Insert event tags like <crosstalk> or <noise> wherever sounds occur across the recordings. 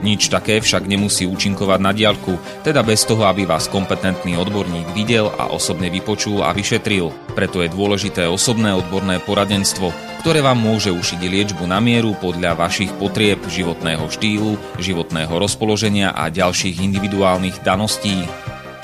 Nič také však nemusí účinkovať na diaľku, teda bez toho, aby vás kompetentný odborník videl a osobne vypočul a vyšetril. Preto je dôležité osobné odborné poradenstvo, ktoré vám môže ušiť liečbu na mieru podľa vašich potrieb, životného štýlu, životného rozpoloženia a ďalších individuálnych daností.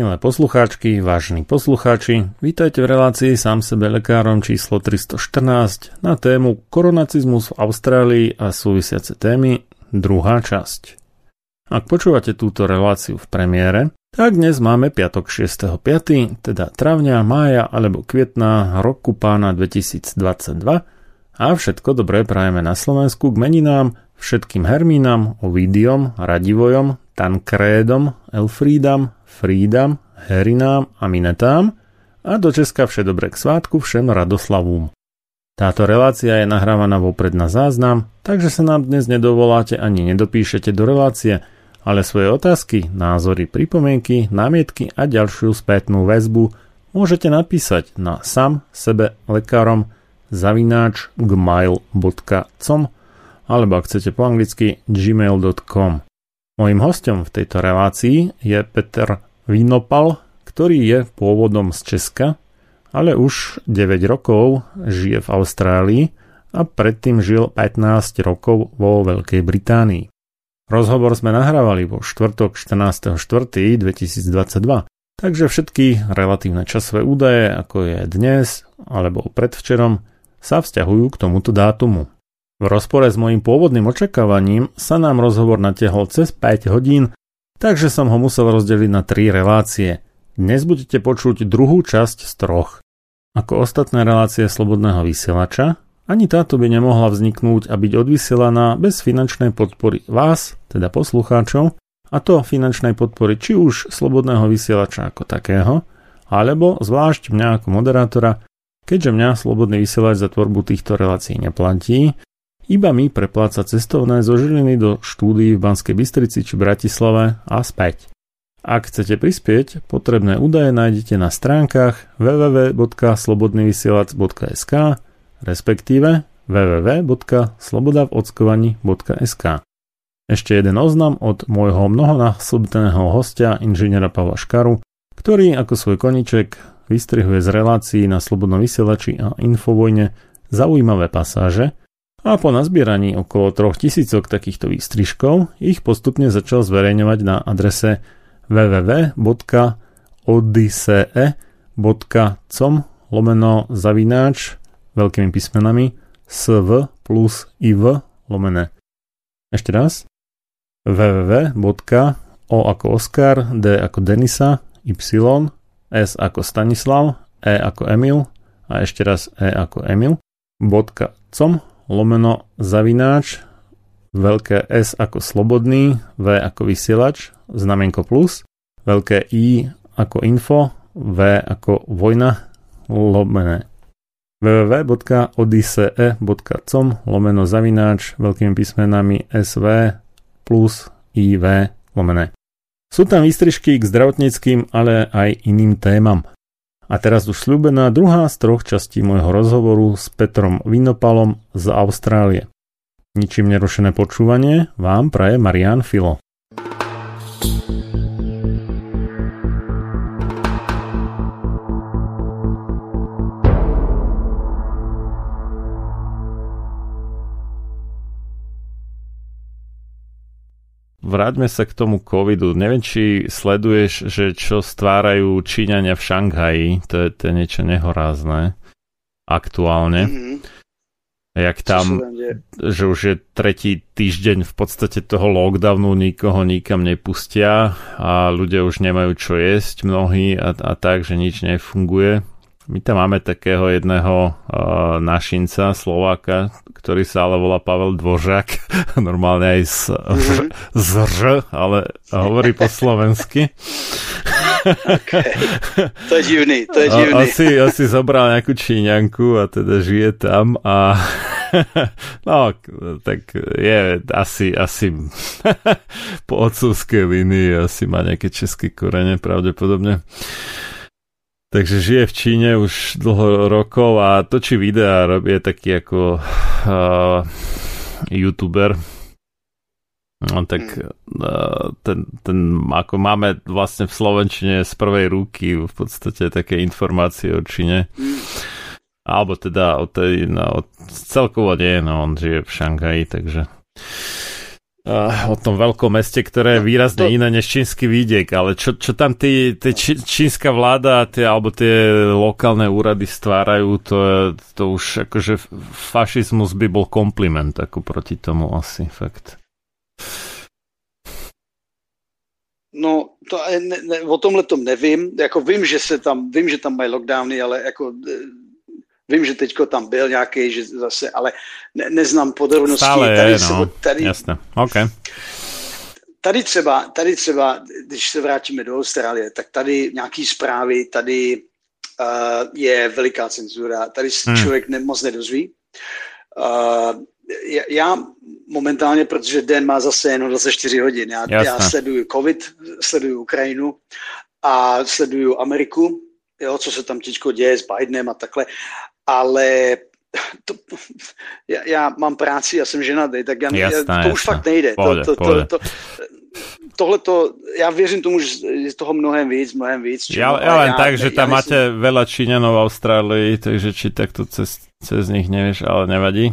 Milé poslucháčky, vážni poslucháči, vítajte v relácii sám sebe lekárom číslo 314 na tému koronacizmus v Austrálii a súvisiace témy, druhá časť. Ak počúvate túto reláciu v premiére, tak dnes máme piatok 6.5., teda travňa, mája alebo kvietna roku pána 2022 a všetko dobré prajeme na Slovensku k meninám všetkým Hermínam, Ovidiom, Radivojom, Tankrédom, Elfrídam, Frídam, Herinám a Minetám a do Česka vše dobré k svátku všem Radoslavúm. Táto relácia je nahrávaná vopred na záznam, takže sa nám dnes nedovoláte ani nedopíšete do relácie – ale svoje otázky, názory, pripomienky, námietky a ďalšiu spätnú väzbu môžete napísať na sam sebe lekárom zavináč gmail.com alebo ak chcete po anglicky gmail.com. Mojím hostom v tejto relácii je Peter Vinopal, ktorý je pôvodom z Česka, ale už 9 rokov žije v Austrálii a predtým žil 15 rokov vo Veľkej Británii. Rozhovor sme nahrávali vo štvrtok 14.4.2022, takže všetky relatívne časové údaje, ako je dnes alebo predvčerom, sa vzťahujú k tomuto dátumu. V rozpore s mojím pôvodným očakávaním sa nám rozhovor natiahol cez 5 hodín, takže som ho musel rozdeliť na 3 relácie. Dnes budete počuť druhú časť z troch. Ako ostatné relácie Slobodného vysielača, ani táto by nemohla vzniknúť a byť odvysielaná bez finančnej podpory vás, teda poslucháčov, a to finančnej podpory či už slobodného vysielača ako takého, alebo zvlášť mňa ako moderátora, keďže mňa slobodný vysielač za tvorbu týchto relácií neplatí, iba mi prepláca cestovné zo Žiliny do štúdií v Banskej Bystrici či Bratislave a späť. Ak chcete prispieť, potrebné údaje nájdete na stránkach www.slobodnyvysielac.sk respektíve www.slobodavockovaní.sk. Ešte jeden oznam od môjho mnohonásobného hostia, inžiniera Pavla Škaru, ktorý ako svoj koniček vystrihuje z relácií na Slobodnom vysielači a Infovojne zaujímavé pasáže, a po nazbieraní okolo 3000 takýchto výstrižkov ich postupne začal zverejňovať na adrese www.odyssee.com lomeno zavináč veľkými písmenami sv plus iv lomené. Ešte raz www. O ako Oskar, D ako Denisa, Y, S ako Stanislav, E ako Emil a ešte raz E ako Emil, .com lomeno zavináč, veľké S ako slobodný, V ako vysielač, znamienko plus, veľké I ako info, V ako vojna, lomené www.odysee.com lomeno zavináč veľkými písmenami SV plus IV lomené. Sú tam výstrižky k zdravotníckým, ale aj iným témam. A teraz už slúbená druhá z troch častí môjho rozhovoru s Petrom Vinopalom z Austrálie. Ničím nerušené počúvanie vám praje Marian Filo. Vráťme sa k tomu covidu. Neviem, či sleduješ, že čo stvárajú Číňania v Šanghaji. To je, to je niečo nehorázne aktuálne. Mm-hmm. Jak tam, že už je tretí týždeň v podstate toho lockdownu, nikoho nikam nepustia a ľudia už nemajú čo jesť mnohí a, a tak, že nič nefunguje. My tam máme takého jedného uh, našinca, Slováka, ktorý sa ale volá Pavel Dvořák, <laughs> normálne aj z, mm-hmm. z R, ale hovorí po slovensky. okay. To je divný, to je divný. Asi, asi zobral nejakú Číňanku a teda žije tam a <laughs> no, tak je asi, asi <laughs> po otcovskej línii asi má nejaké české korene pravdepodobne. Takže žije v Číne už dlho rokov a točí videá, robí taký ako uh, youtuber. No tak uh, ten, ten, ako máme vlastne v Slovenčine z prvej ruky v podstate také informácie o Číne. Alebo teda o tej, no, celkovo nie, no on žije v Šangaji, takže o tom veľkom meste, ktoré je no, výrazne to... než čínsky výdek, ale čo, čo tam tí, tí či, čínska vláda tie, alebo tie lokálne úrady stvárajú, to, je, to už akože fašizmus by bol kompliment ako proti tomu asi, fakt. No, to ne, ne, o tomhle tom nevím. Jako vím, že se tam, vím, že tam mají lockdowny, ale jako Vím, že teďko tam byl nějaký, že zase, ale ne, neznám podrobnosti. Stále tady, je, no. tady, Jasně, okay. Tady třeba, tady třeba, když se vrátíme do Austrálie, tak tady nějaký zprávy, tady uh, je veliká cenzura, tady se hmm. člověk ne, moc nedozví. Uh, já momentálně, protože den má zase jenom 24 hodin, já, já sleduju COVID, sleduju Ukrajinu a sleduju Ameriku, jo, co se tam teďko děje s Bidenem a takhle ale to, já, já mám práci, já jsem ženatý, tak já, jasná, to jasná. už fakt nejde. Pohodě, to, to, to, to, tohle to, já věřím tomu, že je toho mnohem víc, mnohem víc. Já, já len já, tak, že tam máte myslím... veľa Číňanov v Austrálii, takže či takto cez, cez nich nevieš, ale nevadí.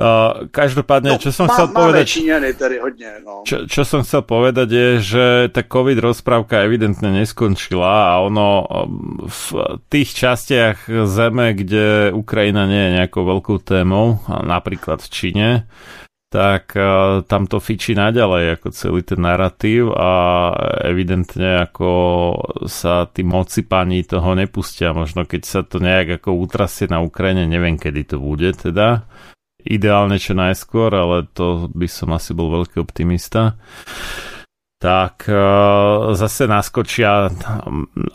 Uh, každopádne, no, čo som má, chcel povedať... tady hodně, no. čo, čo som chcel povedať je, že tá COVID rozprávka evidentne neskončila a ono um, v tých častiach zeme, kde Ukrajina nie je nejakou veľkou témou, napríklad v Číne, tak uh, tam to fičí naďalej ako celý ten narratív a evidentne ako sa tí moci pani toho nepustia. Možno keď sa to nejak ako utrasie na Ukrajine, neviem kedy to bude teda, ideálne čo najskôr, ale to by som asi bol veľký optimista. Tak uh, zase naskočia,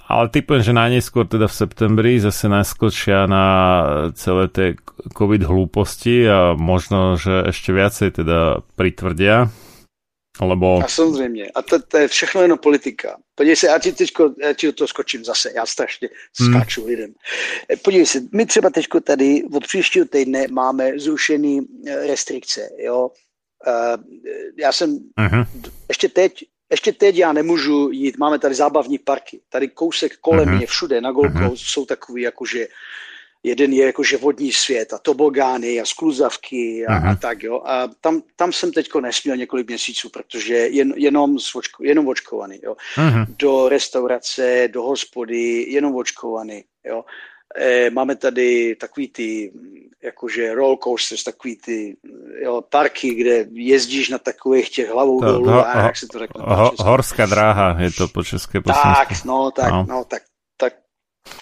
ale typujem, že najneskôr teda v septembri zase naskočia na celé tie covid hlúposti a možno, že ešte viacej teda pritvrdia lebo... A samozřejmě. A to, to je všechno jenom politika. Podívej se, já ti teďko, já ti do toho skočím zase, já strašně hmm. skáču hmm. lidem. Podívej se, my třeba teďko tady od příštího týdne máme zrušený eh, restrikce, jo. Uh, já jsem uh-huh. ještě teď, ještě teď já nemůžu jít, máme tady zábavní parky, tady kousek kolem uh-huh. mě všude na Gold uh-huh. jsou takový jakože jeden je jakože vodní svět a tobogány a skluzavky a, a tak, jo. A tam, tam jsem teďko nesměl několik měsíců, protože jen, jenom, očko, jenom očkovaný, jo. Uh-huh. Do restaurace, do hospody, jenom očkovaný, jo. E, máme tady takový ty, jakože roll coasters, takový ty jo, parky, kde jezdíš na takových těch hlavou to, dolů, ho, a jak se to řekne? Ho, horská dráha je to po české Tak, no, tak, no. no, tak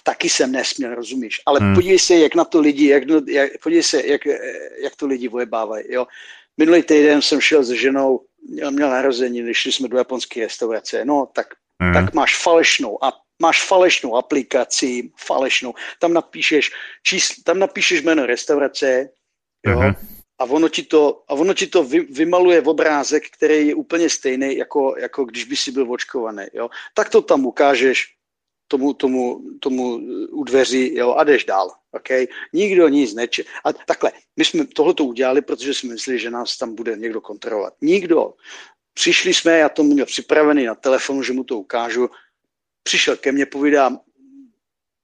taky jsem nesměl, rozumíš? Ale hmm. podívej se, jak na to lidi, jak, jak, podívej se, jak, jak to lidi vojebávají, jo. Minulý týden jsem šel s ženou, měl, měl narozeniny, šli jsme do japonské restaurace, no tak, hmm. tak máš falešnou a máš falešnou aplikaci, falešnou, tam napíšeš, čísl, tam napíšeš jméno restaurace, jo, hmm. a ono ti to, a ono ti to vy, vymaluje v obrázek, který je úplně stejný, jako, jako když by si byl očkovaný, jo. Tak to tam ukážeš, tomu, tomu, tomu u dveří, jo, a jdeš dál, okay? Nikdo nic neče... A takhle, my jsme tohoto udělali, protože jsme mysleli, že nás tam bude někdo kontrolovat. Nikdo. Přišli jsme, já to měl připravený na telefonu, že mu to ukážu. Přišel ke mně, povídá,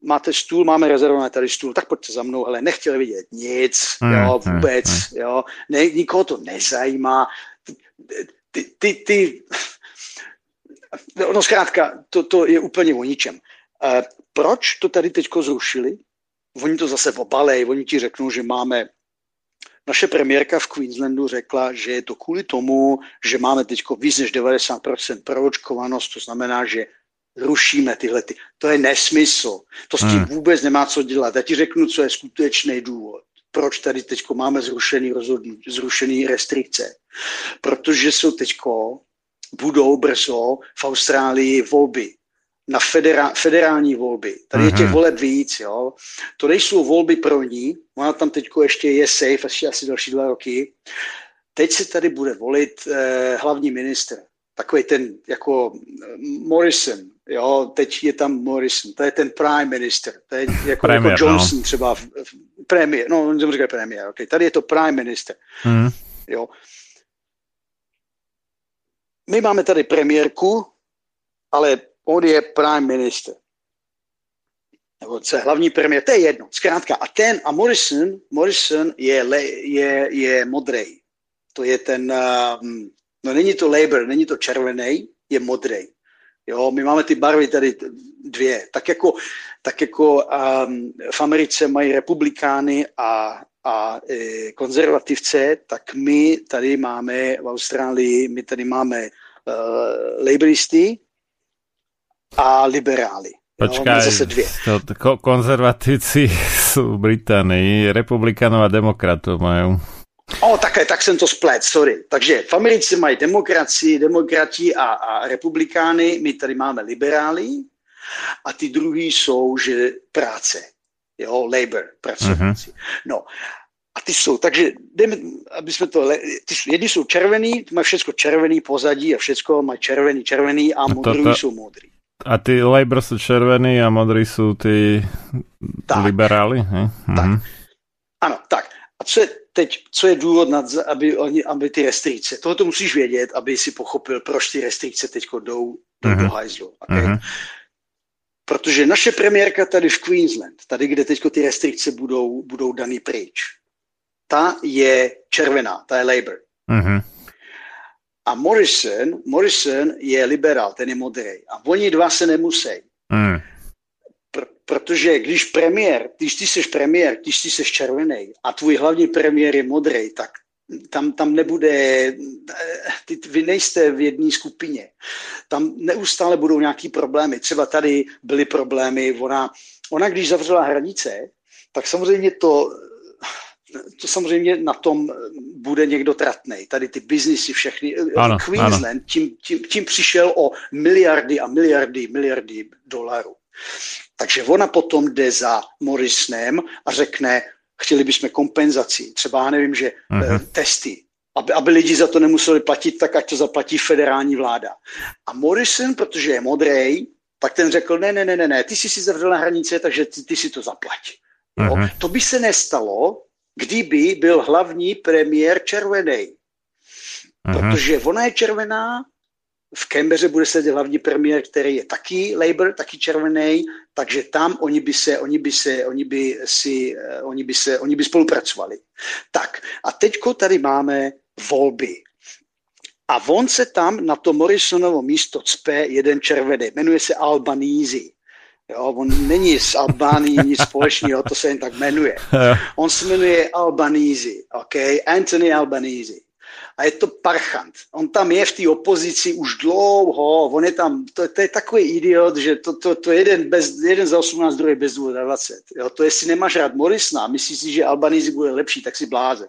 máte stůl, máme rezervovaný tady stůl, tak pojďte za mnou, ale nechtěl vidět nic, hmm, jo, hmm, vůbec, hmm. jo, ne, nikoho to nezajímá. Ty, ty, ty, <laughs> no zkrátka, to, to je úplně o ničem. Uh, proč to tady teďko zrušili? Oni to zase obalej, oni ti řeknou, že máme naše premiérka v Queenslandu řekla, že je to kvůli tomu, že máme teď víc než 90% proočkovanost, to znamená, že rušíme tyhle. Ty. To je nesmysl. To s tím hmm. vůbec nemá co dělat. Já ti řeknu, co je skutečný důvod. Proč tady teď máme zrušený rozhodnutí, zrušený restrikce? Protože jsou teďko budou brzo v Austrálii volby na federa, federální volby. Tady je těch mhm. voleb víc, jo. To nejsou volby pro ní, ona tam teď ještě je safe, asi, asi další dva roky. Teď se tady bude volit eh, hlavní minister, takový ten jako Morrison, jo, teď je tam Morrison, to je ten prime minister, to je jako, premier, jako Johnson no. třeba, v, v, premiér, no, on říká premiér, okay. tady je to prime minister, mm. jo. My máme tady premiérku, ale on je prime minister. Nebo co hlavní premiér, to je jedno. Zkrátka, a ten, a Morrison, Morrison je, le, je, je modrý. To je ten, um, no není to Labour, není to červený, je modrý. Jo, my máme ty barvy tady dvě. Tak jako, tak jako um, v Americe mají republikány a, a e, konzervativce, tak my tady máme v Austrálii, my tady máme uh, laboristy a liberály. Počkaj, no, zase dvě. To, konzervatíci <laughs> jsou v Británii, republikánov a demokratov mají. O, také, tak jsem to splet, sorry. Takže v Americe mají demokracii, demokrati a, a republikány, my tady máme liberály a ty druhý jsou, že práce, jo, labor, pracovníci. Uh-huh. No, a ty jsou, takže jdeme, aby jsme to, ty, jedni jsou červený, mají všechno červený pozadí a všechno mají červený, červený a modrý jsou modrý. A ty Labour jsou červený a modrý jsou ty tak. liberály? Tak. Mhm. Ano, tak. A co je teď, co je důvod, nad, aby, oni, aby ty restrikce, toho to musíš vědět, aby si pochopil, proč ty restrikce teď jdou do, mm-hmm. do hajzlu. Okay? Mm-hmm. Protože naše premiérka tady v Queensland, tady, kde teď ty restrikce budou, budou daný pryč, ta je červená, ta je Labour. Mm-hmm. A Morrison, Morrison je liberál, ten je modrý. A oni dva se nemusí. Mm. Pr- protože když premiér, když ty jsi premiér, když ty jsi červený a tvůj hlavní premiér je modrý, tak tam, tam nebude, ty, vy nejste v jedné skupině. Tam neustále budou nějaký problémy. Třeba tady byly problémy, ona, ona když zavřela hranice, tak samozřejmě to to samozřejmě na tom bude někdo tratný. Tady ty biznisy všechny. Ano, Queensland ano. Tím, tím, tím přišel o miliardy a miliardy, miliardy dolarů. Takže ona potom jde za Morrisonem a řekne, chtěli bychom kompenzaci, třeba já nevím, že uh-huh. testy, aby, aby lidi za to nemuseli platit, tak ať to zaplatí federální vláda. A Morrison, protože je modrý, tak ten řekl, ne, ne, ne, ne, ne, ty jsi si zavřel na hranice, takže ty, ty si to zaplať. Uh-huh. To by se nestalo, kdyby byl hlavní premiér červený. Protože ona je červená, v Canberře bude sedět hlavní premiér, který je taky Labour, taky červený, takže tam oni by se, oni by se, oni by si, eh, oni by se, oni by spolupracovali. Tak a teďko tady máme volby. A on se tam na to Morrisonovo místo cpe jeden červený, jmenuje se Albanízy. Jo, on není z Albánii nic společného, to se jen tak jmenuje. On se jmenuje Albanízy, ok? Anthony Albanízy a je to parchant. On tam je v té opozici už dlouho, on je tam, to, to je takový idiot, že to, to, to jeden, bez, jeden za 18, druhý bez 20. Jo, to jestli nemáš rád Morisna, myslíš si, že Albanízi bude lepší, tak si blázen.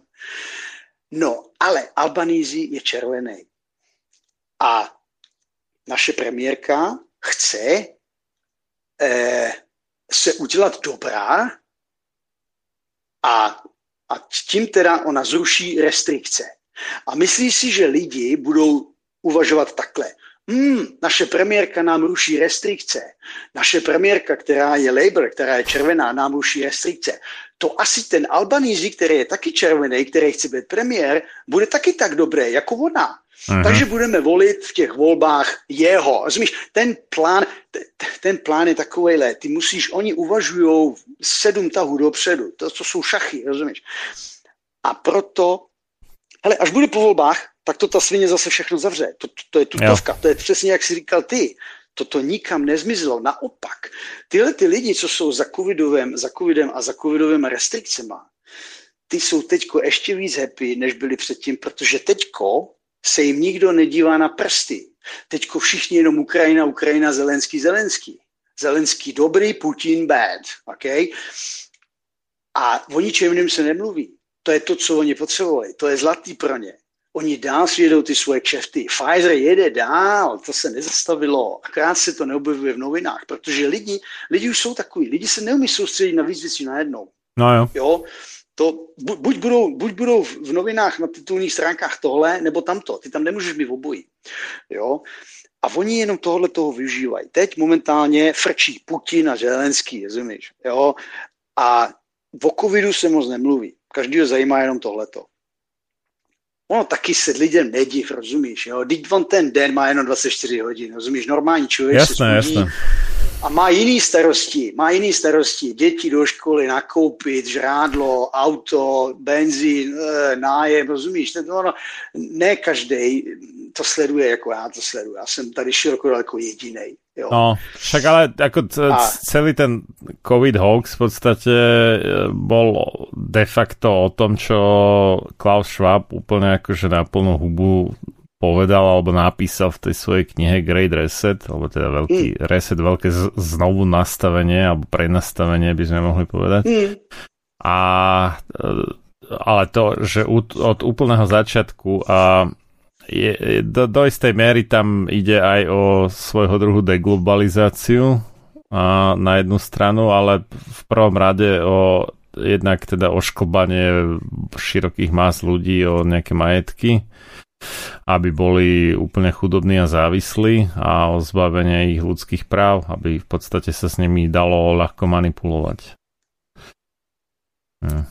No, ale Albanízi je červený. A naše premiérka chce se udělat dobrá a, a tím teda ona zruší restrikce. A myslí si, že lidi budou uvažovat takhle. Hmm, naše premiérka nám ruší restrikce. Naše premiérka, která je Labour, která je červená, nám ruší restrikce. To asi ten Albanízi, který je taky červený, který chce být premiér, bude taky tak dobré jako ona. Aha. Takže budeme volit v těch volbách jeho. Rozumíš, ten plán, ten plán je takovýhle. Ty musíš, oni uvažují sedm tahů dopředu. To, to jsou šachy, rozumíš? A proto hele, až bude po volbách, tak to ta svině zase všechno zavře. To, to, to je tutovka, jo. to je přesně jak jsi říkal ty. Toto nikam nezmizelo. Naopak, tyhle ty lidi, co jsou za covidovém, za covidem a za covidovými restrikcema, ty jsou teďko ještě víc happy, než byli předtím, protože teďko se jim nikdo nedívá na prsty. Teďko všichni jenom Ukrajina, Ukrajina, Zelenský, Zelenský. Zelenský dobrý, Putin bad. Okay? A o ničem jiném se nemluví. To je to, co oni potřebovali. To je zlatý pro ně. Oni dál svědou ty svoje kšefty. Pfizer jede dál, to se nezastavilo. Akorát se to neobjevuje v novinách, protože lidi, lidi už jsou takový. Lidi se neumí soustředit na víc věcí najednou. No jo. jo? To, buď, budou, buď budou v novinách na titulních stránkách tohle, nebo tamto. Ty tam nemůžeš mít obojí. Jo? A oni jenom tohle toho využívají. Teď momentálně frčí Putin a Zelenský, rozumíš? Jo? A o covidu se moc nemluví. Každýho zajímá jenom tohleto. Ono taky se lidem nediv, rozumíš, jo? Teď on ten den má jenom 24 hodin, rozumíš, normální člověk jasné, se jasné. A má jiný starosti, má jiný starosti, děti do školy, nakoupit, žrádlo, auto, benzín, eh, nájem, rozumíš, to ono, ne každý to sleduje, jako já to sleduju, já jsem tady široko daleko jedinej. Jo. No, však ale ako a... celý ten COVID hoax v podstate e, bol de facto o tom, čo Klaus Schwab úplne akože na plnú hubu povedal alebo napísal v tej svojej knihe Great Reset, alebo teda veľký mm. reset, veľké znovu nastavenie alebo prenastavenie by sme mohli povedať. Mm. A e, ale to, že od úplného začiatku a je, do, do istej miery tam ide aj o svojho druhu deglobalizáciu a na jednu stranu, ale v prvom rade o jednak teda ošklbanie širokých más ľudí o nejaké majetky, aby boli úplne chudobní a závislí a o zbavenie ich ľudských práv, aby v podstate sa s nimi dalo ľahko manipulovať. Hm.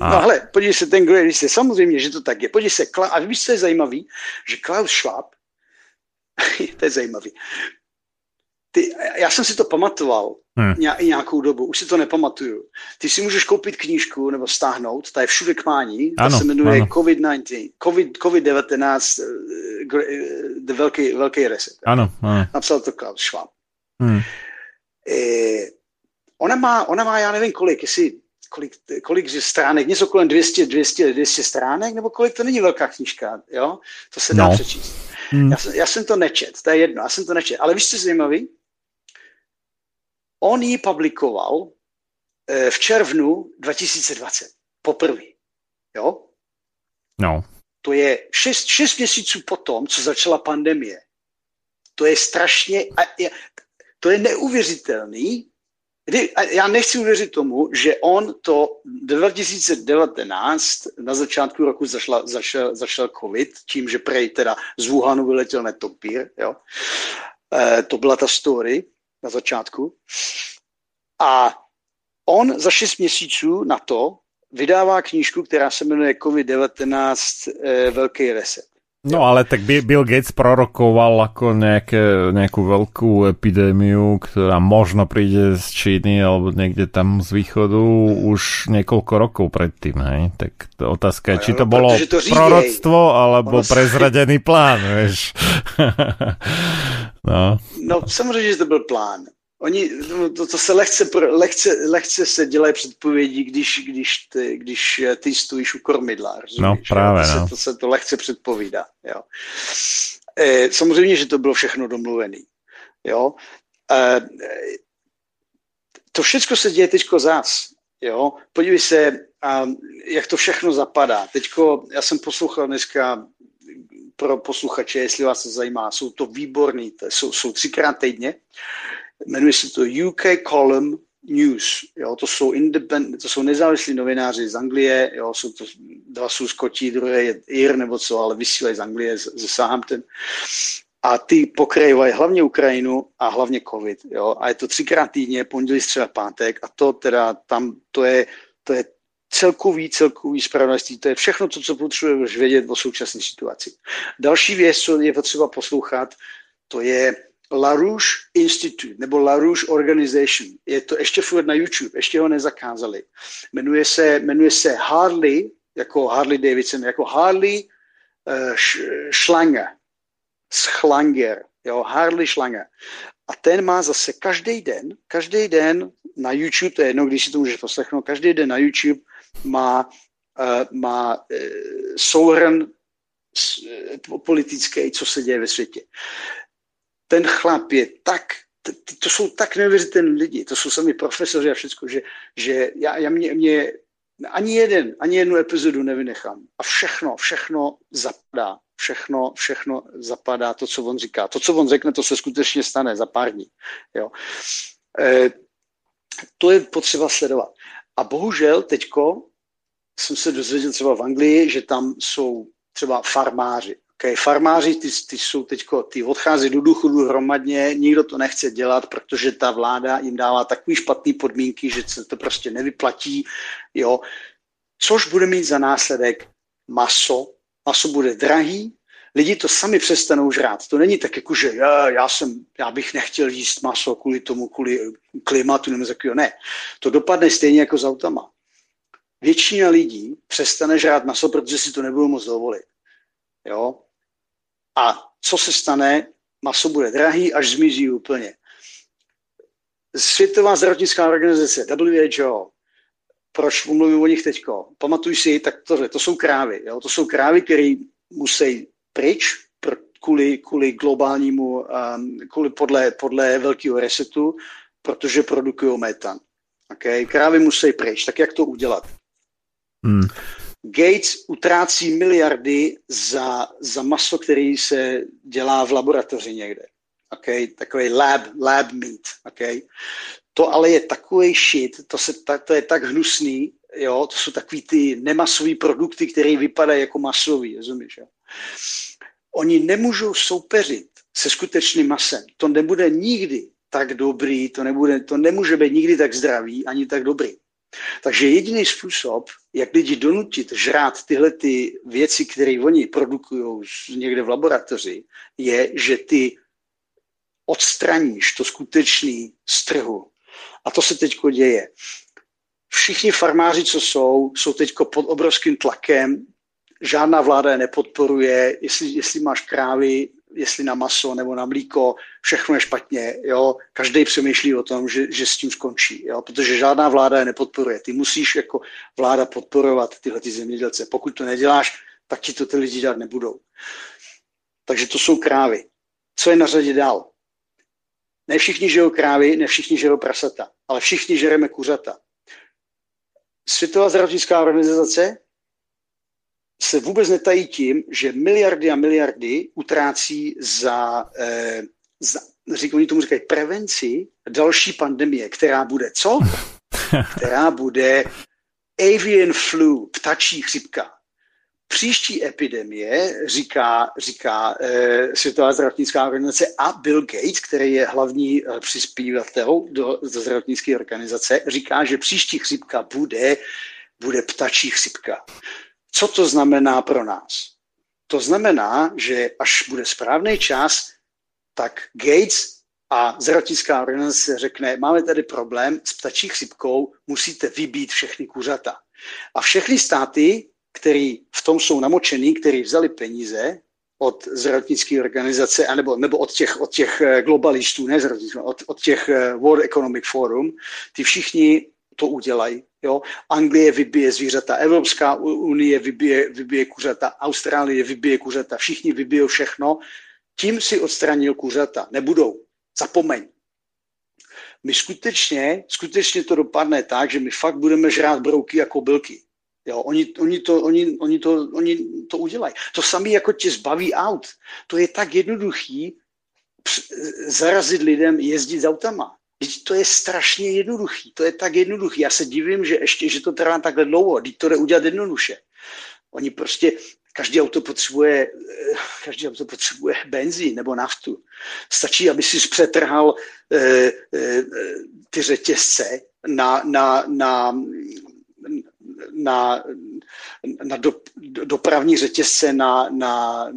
A... No ale podívej se, ten Great Reset, samozřejmě, že to tak je. Podívej se, a víš, co je zajímavý? Že Klaus Schwab, <laughs> to je zajímavý, ty, já jsem si to pamatoval hmm. nějakou dobu, už si to nepamatuju. Ty si můžeš koupit knížku nebo stáhnout, ta je všude k mání, ta ano, se jmenuje ano. COVID-19, COVID, COVID-19, uh, the velký, velký reset. Ano, ano. Napsal to Klaus Schwab. Hmm. E, ona, má, ona má, já nevím kolik, jestli kolik, kolik stránek, něco kolem 200, 200, 200 stránek, nebo kolik to není velká knížka, jo? To se dá no. přečíst. Hmm. Já, jsem, já jsem to nečet, to je jedno, já jsem to nečet. Ale víš, co je zajímavý? On ji publikoval eh, v červnu 2020, poprvé, jo? No. To je šest, šest měsíců potom, co začala pandemie. To je strašně, to je neuvěřitelný, já nechci uvěřit tomu, že on to 2019 na začátku roku zašla, zašel, zašel covid, tím, že prej teda z Wuhanu vyletěl netopír, jo. E, to byla ta story na začátku. A on za šest měsíců na to vydává knížku, která se jmenuje COVID-19 e, Velký reset. No ale tak Bill Gates prorokoval ako nejaké, nejakú veľkú epidémiu, ktorá možno príde z Číny alebo niekde tam z východu už niekoľko rokov predtým, hej? Tak to otázka je, či to bolo to proroctvo alebo prezradený plán, vieš. <laughs> no. no samozřejmě, že to byl plán. Oni, no, to, to se lehce, lehce, lehce se dělají předpovědi, když, když, ty, když ty stojíš u kormidla, rozumíš? No právě, to, no. Se, to se to lehce předpovídá, jo. E, samozřejmě, že to bylo všechno domluvené, jo. E, to všechno se děje teďko zás, jo. Podívej se, a, jak to všechno zapadá. Teďko, já jsem poslouchal dneska pro posluchače, jestli vás to zajímá, jsou to výborný, jsou, jsou třikrát týdně, jmenuje se to UK Column News. Jo, to jsou independent, to jsou nezávislí novináři z Anglie, jo, jsou to, dva jsou Skotí, druhé je Ir nebo co, ale vysílají z Anglie, ze Southampton. A ty pokrývají hlavně Ukrajinu a hlavně covid. Jo? A je to třikrát týdně, pondělí, středa, pátek a to teda tam, to je, to je celkový, celkový spravedlnosti. To je všechno to, co potřebuješ vědět o současné situaci. Další věc, co je potřeba poslouchat, to je LaRouche Institute nebo LaRouche Organization. Je to ještě furt na YouTube, ještě ho nezakázali. Jmenuje se, jmenuje se Harley, jako Harley Davidson, jako Harley uh, Schlanger. Schlanger, jo, Harley Schlanger. A ten má zase každý den, každý den na YouTube, to je jedno, když si to můžeš poslechnout, každý den na YouTube má, uh, má uh, souhrn politický, co se děje ve světě ten chlap je tak, to jsou tak neuvěřitelné lidi, to jsou sami profesoři a všechno, že, že já, já mě, mě ani jeden, ani jednu epizodu nevynechám. A všechno, všechno zapadá. Všechno, všechno zapadá to, co on říká. To, co on řekne, to se skutečně stane za pár dní. Jo. E, to je potřeba sledovat. A bohužel teďko jsem se dozvěděl třeba v Anglii, že tam jsou třeba farmáři okay, farmáři, ty, ty jsou teďko, ty odchází do důchodu hromadně, nikdo to nechce dělat, protože ta vláda jim dává takový špatný podmínky, že se to prostě nevyplatí, jo. Což bude mít za následek maso. Maso bude drahý, lidi to sami přestanou žrát. To není tak jako, že já, já, jsem, já bych nechtěl jíst maso kvůli tomu, kvůli klimatu nebo takového. Ne, to dopadne stejně jako s autama. Většina lidí přestane žrát maso, protože si to nebudou moc dovolit. Jo? A co se stane? Maso bude drahý, až zmizí úplně. Světová zdravotnická organizace WHO, proč mluvím o nich teďko? Pamatuj si, tak tohle, to jsou krávy. Jo? To jsou krávy, které musí pryč kvůli, kvůli globálnímu, um, kvůli podle, podle velkého resetu, protože produkují metan. Okay? Krávy musí pryč. Tak jak to udělat? Hmm. Gates utrácí miliardy za, za maso, který se dělá v laboratoři někde. Okay? Takový lab, lab meat. Okay? To ale je takový shit, to, se, to je tak hnusný, jo? to jsou takový ty nemasové produkty, které vypadají jako masový, rozumíš? Jo? Oni nemůžou soupeřit se skutečným masem. To nebude nikdy tak dobrý, to, nebude, to nemůže být nikdy tak zdravý, ani tak dobrý. Takže jediný způsob, jak lidi donutit žrát tyhle ty věci, které oni produkují někde v laboratoři, je, že ty odstraníš to skutečný z trhu. A to se teď děje. Všichni farmáři, co jsou, jsou teď pod obrovským tlakem. Žádná vláda je nepodporuje. Jestli, jestli máš krávy, jestli na maso nebo na mlíko, všechno je špatně, jo. Každý přemýšlí o tom, že, že s tím skončí, jo, protože žádná vláda je nepodporuje. Ty musíš jako vláda podporovat tyhle ty zemědělce. Pokud to neděláš, tak ti to ty lidi dát nebudou. Takže to jsou krávy. Co je na řadě dál? Ne všichni žijou krávy, ne všichni žijou prasata, ale všichni žereme kuřata. Světová zdravotnická organizace se vůbec netají tím, že miliardy a miliardy utrácí za, eh, za říkají, tomu říkají prevenci další pandemie, která bude co? <laughs> která bude avian flu, ptačí chřipka. Příští epidemie, říká, říká eh, Světová zdravotnická organizace a Bill Gates, který je hlavní eh, přispívatel do, do zdravotnické organizace, říká, že příští chřipka bude, bude ptačí chřipka. Co to znamená pro nás? To znamená, že až bude správný čas, tak Gates a zdravotnická organizace řekne, máme tady problém s ptačí chřipkou, musíte vybít všechny kuřata. A všechny státy, které v tom jsou namočený, který vzali peníze od zdravotnické organizace, anebo, nebo od těch, od těch eh, globalistů, ne od, od těch eh, World Economic Forum, ty všichni to udělají. Jo? Anglie vybije zvířata, Evropská unie vybije, vybije kuřata, Austrálie vybije kuřata, všichni vybijou všechno. Tím si odstranil kuřata. Nebudou. Zapomeň. My skutečně, skutečně to dopadne tak, že my fakt budeme žrát brouky a kobylky. Jo, oni, oni, to, oni, oni, to, oni to udělají. To samé jako tě zbaví aut. To je tak jednoduchý zarazit lidem jezdit s autama. To je strašně jednoduchý. To je tak jednoduchý. Já se divím, že ještě, že to trvá takhle dlouho. Teď to jde udělat jednoduše. Oni prostě, každý auto potřebuje, eh, každý auto potřebuje benzín nebo naftu. Stačí, aby si přetrhal eh, eh, ty řetězce na, na, na, na, na do, dopravní řetězce na, na,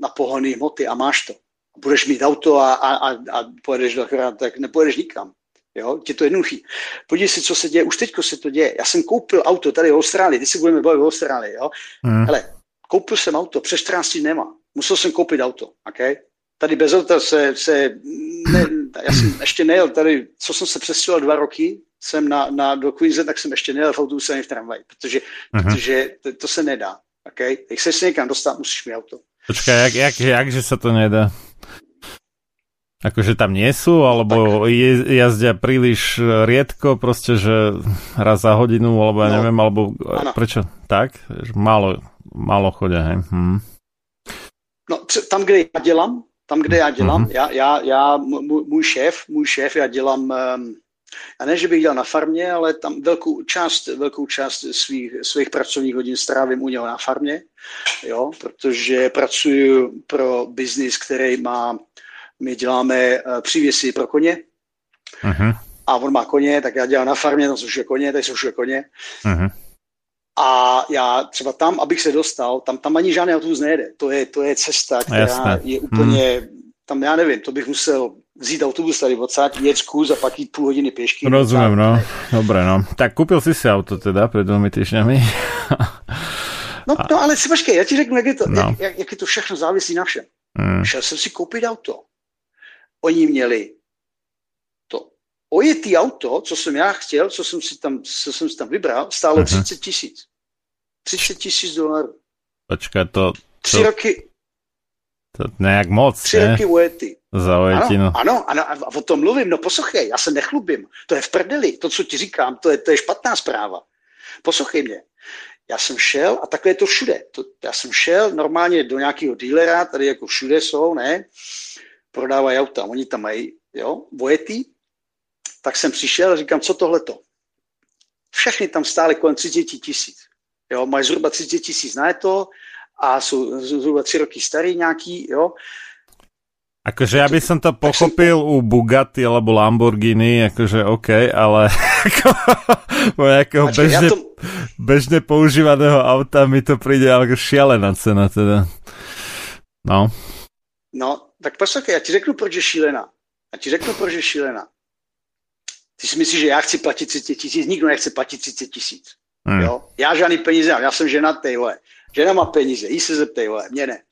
na pohonné hmoty a máš to. Budeš mít auto a, a, a pojedeš do tak nepojedeš nikam. Jo, ti to jednoduchý. Podívej si, co se děje. Už teďko se to děje. Já jsem koupil auto tady v Austrálii, ty si budeme bavit v Austrálii, jo. Hmm. Hele, koupil jsem auto, přes 14 nema. Musel jsem koupit auto, okay? Tady bez auta se, se ne, já jsem ještě nejel tady, co jsem se přestěhoval dva roky, jsem na, na, do Queensland, tak jsem ještě nejel v autobuse ani v tramvaji, protože, uh-huh. protože to, to, se nedá. Okay? Chceš se někam dostat, musíš mít auto. Počkaj, jak, jak, jak, že se to nedá? Akože tam nie sú, alebo je, jazdia príliš riedko, proste, že raz za hodinu, alebo ja no. neviem, alebo ano. prečo tak? Málo, málo chodia, hej? Hm. No, tam, kde ja dělám, tam, kde já dělám, mm-hmm. já, já, já můj šéf, můj šéf, já dělám um, a ne, že bych dělal na farmě, ale tam velkou část, velkou část svých, svých pracovních hodin strávím u něho na farmě, jo, protože pracuji pro biznis, který má, my děláme uh, přívěsy pro koně uh-huh. a on má koně, tak já dělám na farmě, tam jsou koně, tady jsou koně. Uh-huh. A já třeba tam, abych se dostal, tam, tam ani žádný autobus nejede. To je, to je cesta, která Jasne. je úplně, hmm. tam já nevím, to bych musel vzít autobus tady odsáď, jet kus a pak jít půl hodiny pěšky. Rozumím, no. Dobré, no. Tak koupil jsi si auto teda před dvěmi týždňami. no, no, ale si počkej, já ti řeknu, jak je to, no. jak, jak je to všechno závisí na všem. Hmm. Šel jsem si koupit auto. Oni měli to ojetý auto, co jsem já chtěl, co jsem si tam, co jsem si tam vybral, stálo uh-huh. 30 tisíc. 30 tisíc dolarů. Počkej, to... Tři to... roky, to nějak moc, Tři ne? roky ujety. Za ujetinu. Ano, ano, ano, a o tom mluvím. No poslouchej, já se nechlubím. To je v prdeli. To, co ti říkám, to je, to je špatná zpráva. Poslouchej mě. Já jsem šel, a takhle je to všude. To, já jsem šel normálně do nějakého dílera, tady jako všude jsou, ne? Prodávají auta, oni tam mají, jo, vojetý. Tak jsem přišel a říkám, co tohle to? Všechny tam stály kolem 30 tisíc. Jo, mají zhruba 30 tisíc na to, a jsou zhruba tři roky starý nějaký, jo. Akože ja by som to pochopil u Bugatti alebo Lamborghini, akože OK, ale <laughs> ako u nejakého bežne, ja to... bežne používaného auta mi to príde ako šialená cena teda. No. No, tak poslouchej, já ti řeknu, proč je šílená. Já ti řeknu, proč je šílená. Ty si myslíš, že já chci platit 30 tisíc, nikdo nechce platit 30 tisíc. Hmm. Jo? Já žádný peníze já jsem ženatý, vole. Žena má peníze, jí se zeptej, vole, mě ne.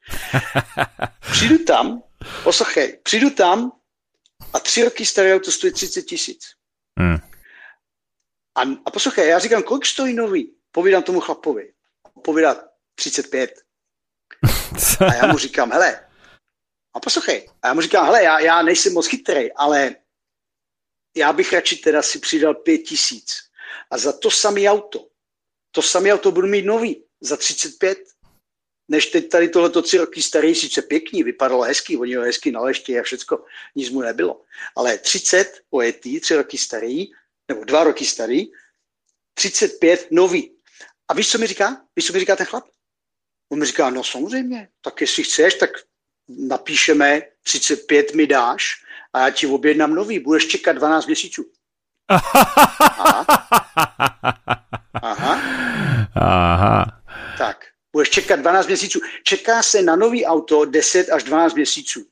<laughs> Přijdu tam, poslouchej, přijdu tam a tři roky staré auto stojí 30 tisíc. Hmm. A, a poslouchej, já říkám, kolik stojí nový? Povídám tomu chlapovi. Povídá 35. <laughs> A já mu říkám, hele, a poslouchej, a já mu říkám, hele, já, já nejsem moc chytrý, ale já bych radši teda si přidal pět tisíc. A za to samé auto, to samé auto budu mít nový za 35, než teď tady tohleto tři roky starý, sice pěkný, vypadalo hezký, oni ho hezky na leště a všecko, nic mu nebylo. Ale 30 ojetý, tři roky starý, nebo dva roky starý, 35 nový. A víš, co mi říká? Víš, co mi říká ten chlap? On mi říká, no samozřejmě, tak jestli chceš, tak napíšeme 35 mi dáš a já ti objednám nový, budeš čekat 12 měsíců. Aha. Aha. Aha. Tak. Budeš čekat 12 měsíců. Čeká se na nový auto 10 až 12 měsíců.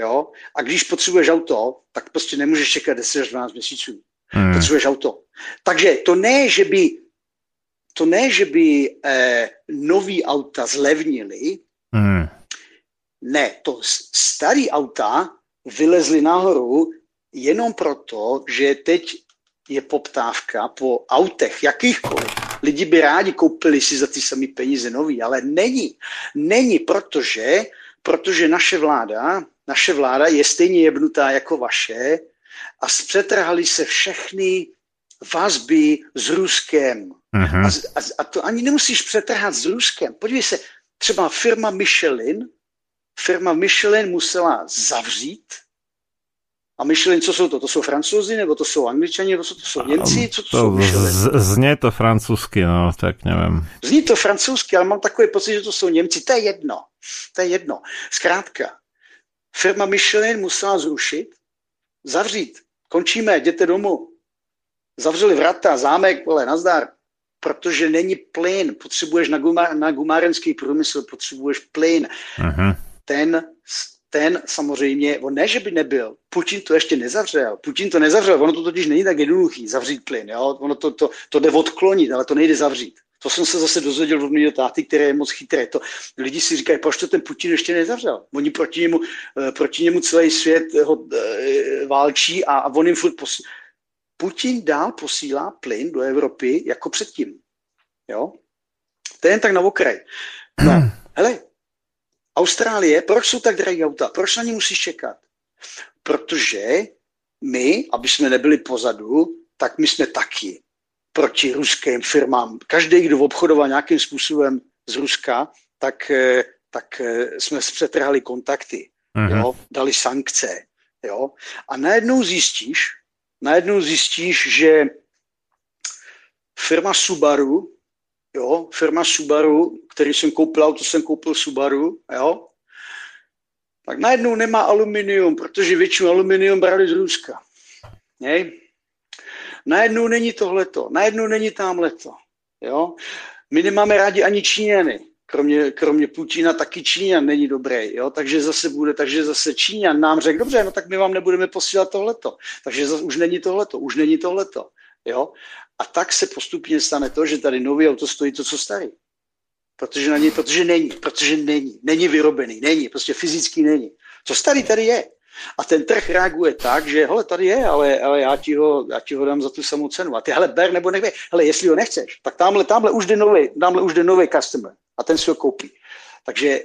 Jo? A když potřebuješ auto, tak prostě nemůžeš čekat 10 až 12 měsíců. Hmm. Potřebuješ auto. Takže to ne, že by to ne, že by eh, nový auta zlevnili, hmm. Ne, to starý auta vylezly nahoru jenom proto, že teď je poptávka po autech, jakýchkoliv. Lidi by rádi koupili si za ty samé peníze nový, ale není. Není, protože, protože naše vláda, naše vláda je stejně jebnutá jako vaše a zpřetrhali se všechny vazby s Ruskem. Uh-huh. A, a, a to ani nemusíš přetrhat s Ruskem. Podívej se, třeba firma Michelin, firma Michelin musela zavřít a Michelin, co jsou to? To jsou francouzi, nebo to jsou angličani, nebo to jsou Němci? Co to, to jsou Michelin? Z, zně to francouzsky, no, tak nevím. Zní to francouzsky, ale mám takový pocit, že to jsou Němci. To je jedno. To je jedno. Zkrátka, firma Michelin musela zrušit, zavřít. Končíme, jděte domů. Zavřeli vrata, zámek, vole, nazdar. Protože není plyn. Potřebuješ na, gumá, na gumárenský průmysl, potřebuješ plyn. Uh-huh. Ten ten samozřejmě, on ne, že by nebyl, Putin to ještě nezavřel, Putin to nezavřel, ono to totiž není tak jednoduchý, zavřít plyn, jo? ono to, to, to jde odklonit, ale to nejde zavřít. To jsem se zase dozvěděl od mého táty, který je moc chytrý. To, lidi si říkají, proč to ten Putin ještě nezavřel? Oni proti němu, eh, proti němu celý svět ho e, válčí a, a on jim furt posí... Putin dál posílá plyn do Evropy jako předtím. Jo? To je jen tak na okraj. No, <clears throat> hele, Austrálie, proč jsou tak drahé auta? Proč na ně musíš čekat? Protože my, aby jsme nebyli pozadu, tak my jsme taky proti ruským firmám. Každý, kdo obchodoval nějakým způsobem z Ruska, tak, eh, tak eh, jsme přetrhali kontakty, uh-huh. jo? dali sankce. Jo? A najednou zjistíš, najednou zjistíš, že firma Subaru jo, firma Subaru, který jsem koupil, auto jsem koupil Subaru, jo, tak najednou nemá aluminium, protože většinu aluminium brali z Ruska. Nej? Najednou není tohleto, najednou není tamhleto. Jo? My nemáme rádi ani Číňany, kromě, kromě Putina taky Číňan není dobrý, jo? takže zase bude, takže zase Číňan nám řekl, dobře, no tak my vám nebudeme posílat tohleto, takže zase už není tohleto, už není tohleto. Jo? A tak se postupně stane to, že tady nový auto stojí to, co starý. Protože, na něj, protože není, protože není, není vyrobený, není, prostě fyzicky není. Co starý tady je. A ten trh reaguje tak, že hele, tady je, ale, ale já, ti ho, já ti ho dám za tu samou cenu. A ty, hele, ber nebo nechme, hele, jestli ho nechceš, tak tamhle, tamhle už jde nový, tamhle už jde nový customer a ten si ho koupí. Takže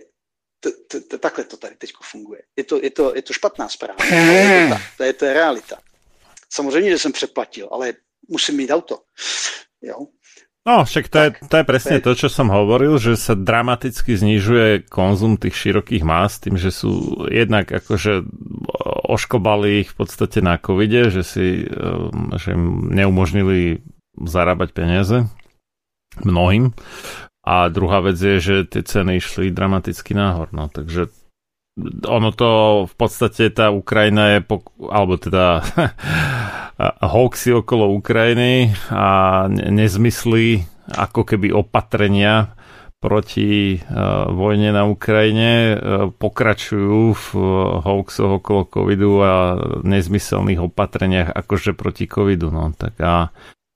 takhle to tady teď funguje. Je to, je, to, je to špatná zpráva. Je to, tak, to, je, to je realita. Samozřejmě, že jsem předplatil, ale musím mít auto. Jo? No, však to, tak, je, to je presne to, čo som hovoril, že sa dramaticky znižuje konzum tých širokých más tým, že sú jednak akože oškobali ich v podstate na covide, že si že im neumožnili zarábať peniaze mnohým. A druhá vec je, že tie ceny išli dramaticky nahor. No, takže ono to v podstate tá Ukrajina je, alebo teda <laughs> hoaxy okolo Ukrajiny a nezmysly ako keby opatrenia proti uh, vojne na Ukrajine uh, pokračujú v uh, hoaxoch okolo covidu a nezmyselných opatreniach akože proti covidu. No. Tak a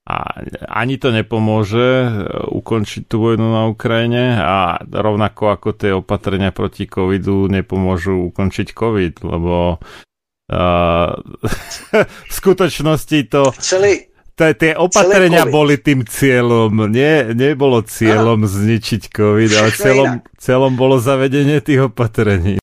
a ani to nepomôže e, ukončiť tú vojnu na Ukrajine a rovnako ako tie opatrenia proti covidu nepomôžu ukončiť covid, lebo uh, <laughs> v skutočnosti to... Celý, tie opatrenia boli tým cieľom. Nie, nebolo cieľom ano. zničiť COVID, ale cieľom, cieľom bolo zavedenie tých opatrení.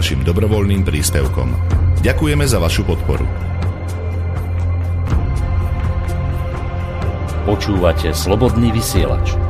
vašim dobrovoľným príspevkom. Ďakujeme za vašu podporu. Počúvate slobodný vysielač.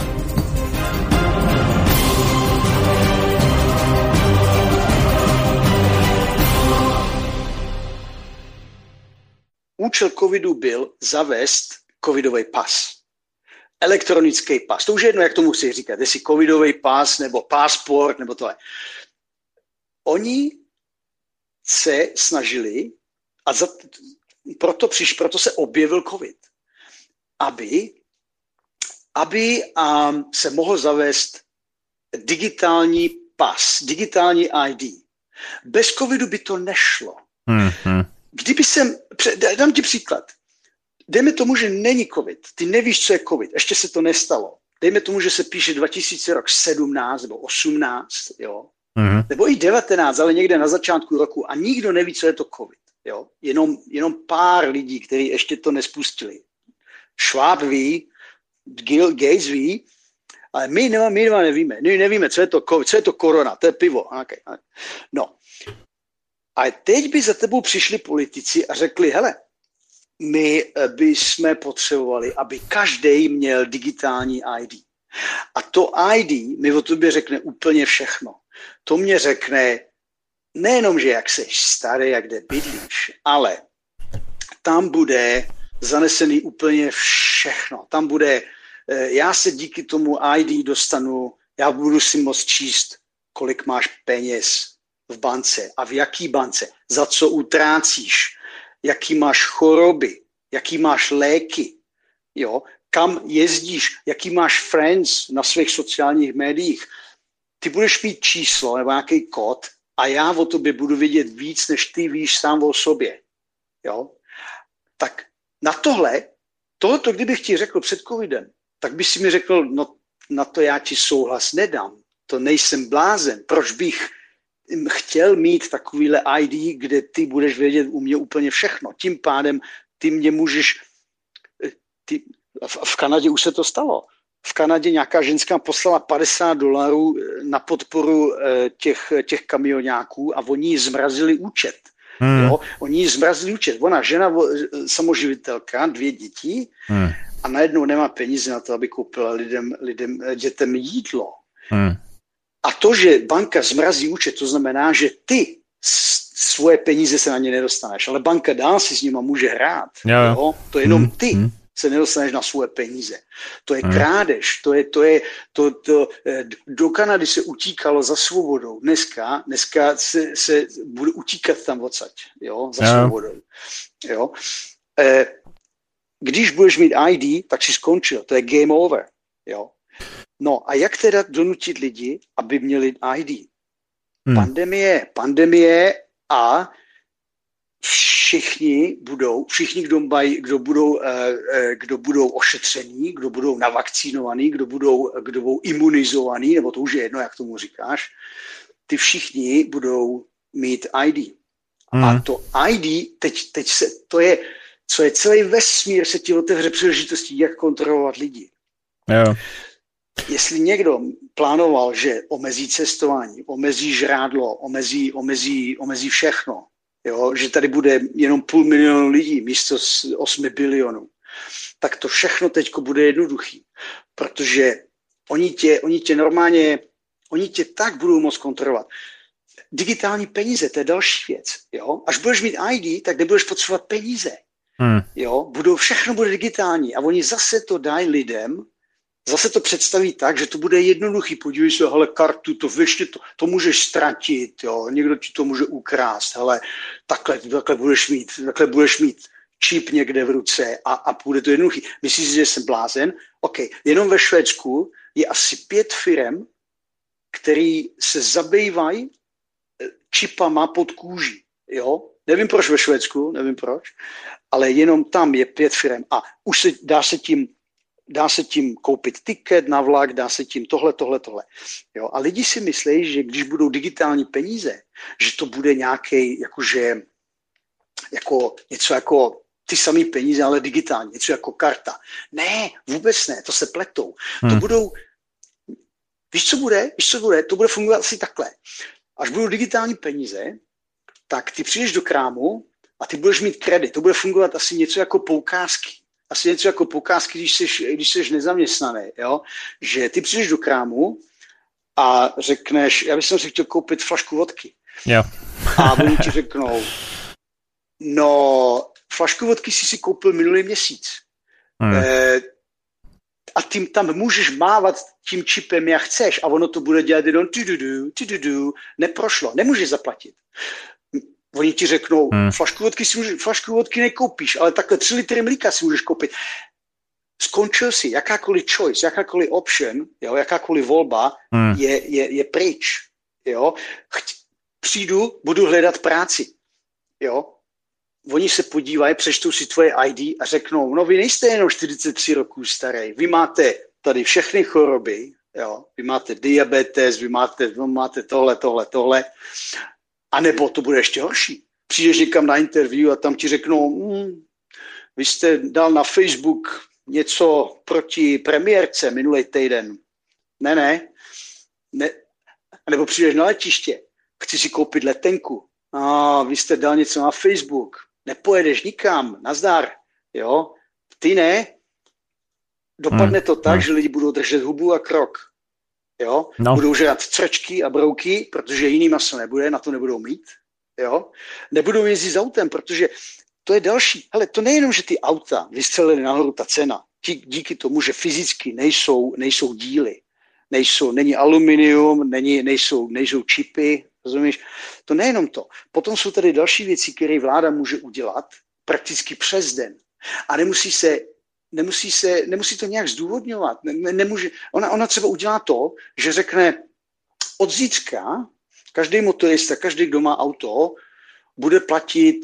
Účel covidu byl zavést covidový pas. Elektronický pas. To už je jedno, jak tomu si říkat, jestli covidový pas nebo pasport nebo tohle. Oni se snažili a za, proto, přiš, proto se objevil covid, aby, aby um, se mohl zavést digitální pas, digitální ID. Bez covidu by to nešlo. Mm-hmm. Kdyby jsem, dám ti příklad. Dejme tomu, že není covid. Ty nevíš, co je covid. Ještě se to nestalo. Dejme tomu, že se píše 2017 nebo 18, jo. Mm-hmm. Nebo i 19, ale někde na začátku roku a nikdo neví, co je to covid. Jo? Jenom, jenom pár lidí, kteří ještě to nespustili. Schwab ví, Gil Gates ví, ale my, nema, my nema nevíme. My nevíme, co je to covid, co je to korona, to je pivo. Okay. No. A teď by za tebou přišli politici a řekli, hele, my by jsme potřebovali, aby každý měl digitální ID. A to ID mi o tobě řekne úplně všechno. To mě řekne nejenom, že jak jsi starý, jak kde bydlíš, ale tam bude zanesený úplně všechno. Tam bude, já se díky tomu ID dostanu, já budu si moct číst, kolik máš peněz v bance a v jaký bance, za co utrácíš, jaký máš choroby, jaký máš léky, jo, kam jezdíš, jaký máš friends na svých sociálních médiích. Ty budeš mít číslo nebo nějaký kód a já o tobě budu vědět víc, než ty víš sám o sobě. Jo? Tak na tohle, tohoto kdybych ti řekl před covidem, tak by si mi řekl, no na to já ti souhlas nedám. To nejsem blázen. Proč bych chtěl mít takovýhle ID, kde ty budeš vědět u mě úplně všechno. Tím pádem ty mě můžeš, ty, v, v Kanadě už se to stalo. V Kanadě nějaká ženská poslala 50 dolarů na podporu těch, těch kamionáků a oni jí zmrazili účet. Hmm. Jo? Oni jí zmrazili účet. Ona, žena, samoživitelka, dvě děti hmm. a najednou nemá peníze na to, aby koupila lidem, lidem dětem jídlo. Hmm. A to, že banka zmrazí účet, to znamená, že ty svoje peníze se na ně nedostaneš, ale banka dál si s nima může hrát. Jo. Jo? To je jenom hmm. ty. Hmm se nedostaneš na svoje peníze. To je hmm. krádež, to je, to je, to, to, do Kanady se utíkalo za svobodou. Dneska, dneska se, se bude utíkat tam odsaď, jo, za jo. svobodou. Jo. E, když budeš mít ID, tak si skončil, to je game over, jo. No a jak teda donutit lidi, aby měli ID? Hmm. Pandemie, pandemie a všichni budou, všichni, kdo, mají, kdo, budou, eh, eh, kdo budou ošetření, kdo budou navakcinovaní, kdo budou, kdo budou imunizovaní, nebo to už je jedno, jak tomu říkáš, ty všichni budou mít ID. Hmm. A to ID, teď, teď se, to je, co je celý vesmír, se ti otevře příležitosti, jak kontrolovat lidi. Jo jestli někdo plánoval, že omezí cestování, omezí žrádlo, omezí, omezí, omezí všechno, jo, že tady bude jenom půl milionu lidí místo 8 bilionů, tak to všechno teď bude jednoduchý, protože oni tě, oni tě normálně, oni tě tak budou moc kontrolovat. Digitální peníze, to je další věc. Jo? Až budeš mít ID, tak nebudeš potřebovat peníze. Hmm. Jo? Budou, všechno bude digitální a oni zase to dají lidem, zase to představí tak, že to bude jednoduchý. Podívej se, hele, kartu, to ještě to, to můžeš ztratit, jo, někdo ti to může ukrást, hele, takhle, takhle budeš mít, takhle budeš mít čip někde v ruce a, a bude to jednoduchý. Myslíš si, že jsem blázen? OK, jenom ve Švédsku je asi pět firm, který se zabývají eh, čipama pod kůží, jo. Nevím proč ve Švédsku, nevím proč, ale jenom tam je pět firm a už se dá se tím dá se tím koupit tiket na vlak, dá se tím tohle, tohle, tohle. Jo? A lidi si myslí, že když budou digitální peníze, že to bude nějaký, jakože, jako něco jako ty samé peníze, ale digitálně, něco jako karta. Ne, vůbec ne, to se pletou. Hmm. To budou, víš, co bude? Víš, co bude? To bude fungovat asi takhle. Až budou digitální peníze, tak ty přijdeš do krámu a ty budeš mít kredit. To bude fungovat asi něco jako poukázky. Asi něco jako poukázky, když jsi, když jsi nezaměstnaný. Jo? Že ty přijdeš do krámu a řekneš, já bych si chtěl koupit flašku vodky. Jo. a oni ti řeknou, no, flašku vodky si si koupil minulý měsíc. Hmm. E, a tím tam můžeš mávat tím čipem, jak chceš a ono to bude dělat jenom tu du du neprošlo, nemůžeš zaplatit. Oni ti řeknou, hmm. flašku, vodky si může, flašku vodky nekoupíš, ale takhle tři litry mlíka si můžeš koupit. Skončil si, jakákoliv choice, jakákoliv option, jo, jakákoliv volba hmm. je, je, je pryč. Jo. Chtě, přijdu, budu hledat práci. Jo. Oni se podívají, přečtou si tvoje ID a řeknou, no vy nejste jenom 43 roků starý, vy máte tady všechny choroby, jo, vy máte diabetes, vy máte, vy máte tohle, tohle, tohle a nebo to bude ještě horší. Přijdeš někam na interview a tam ti řeknou, hm, vy jste dal na Facebook něco proti premiérce minulý týden. Ne, ne. ne. A nebo přijdeš na letiště, chci si koupit letenku. A vy jste dal něco na Facebook. Nepojedeš nikam, nazdar. Jo? Ty ne. Dopadne hmm. to tak, hmm. že lidi budou držet hubu a krok. Jo? No. Budou žrat cvrčky a brouky, protože jiný maso nebude, na to nebudou mít. Jo? Nebudou jezdit s autem, protože to je další. Ale to nejenom, že ty auta vystřelily nahoru ta cena, díky tomu, že fyzicky nejsou, nejsou díly, nejsou, není aluminium, není, nejsou, nejsou čipy, rozumíš? To nejenom to. Potom jsou tady další věci, které vláda může udělat prakticky přes den. A nemusí se nemusí, se, nemusí to nějak zdůvodňovat. Ne, nemůže, ona, ona třeba udělá to, že řekne od zítřka každý motorista, každý, kdo má auto, bude platit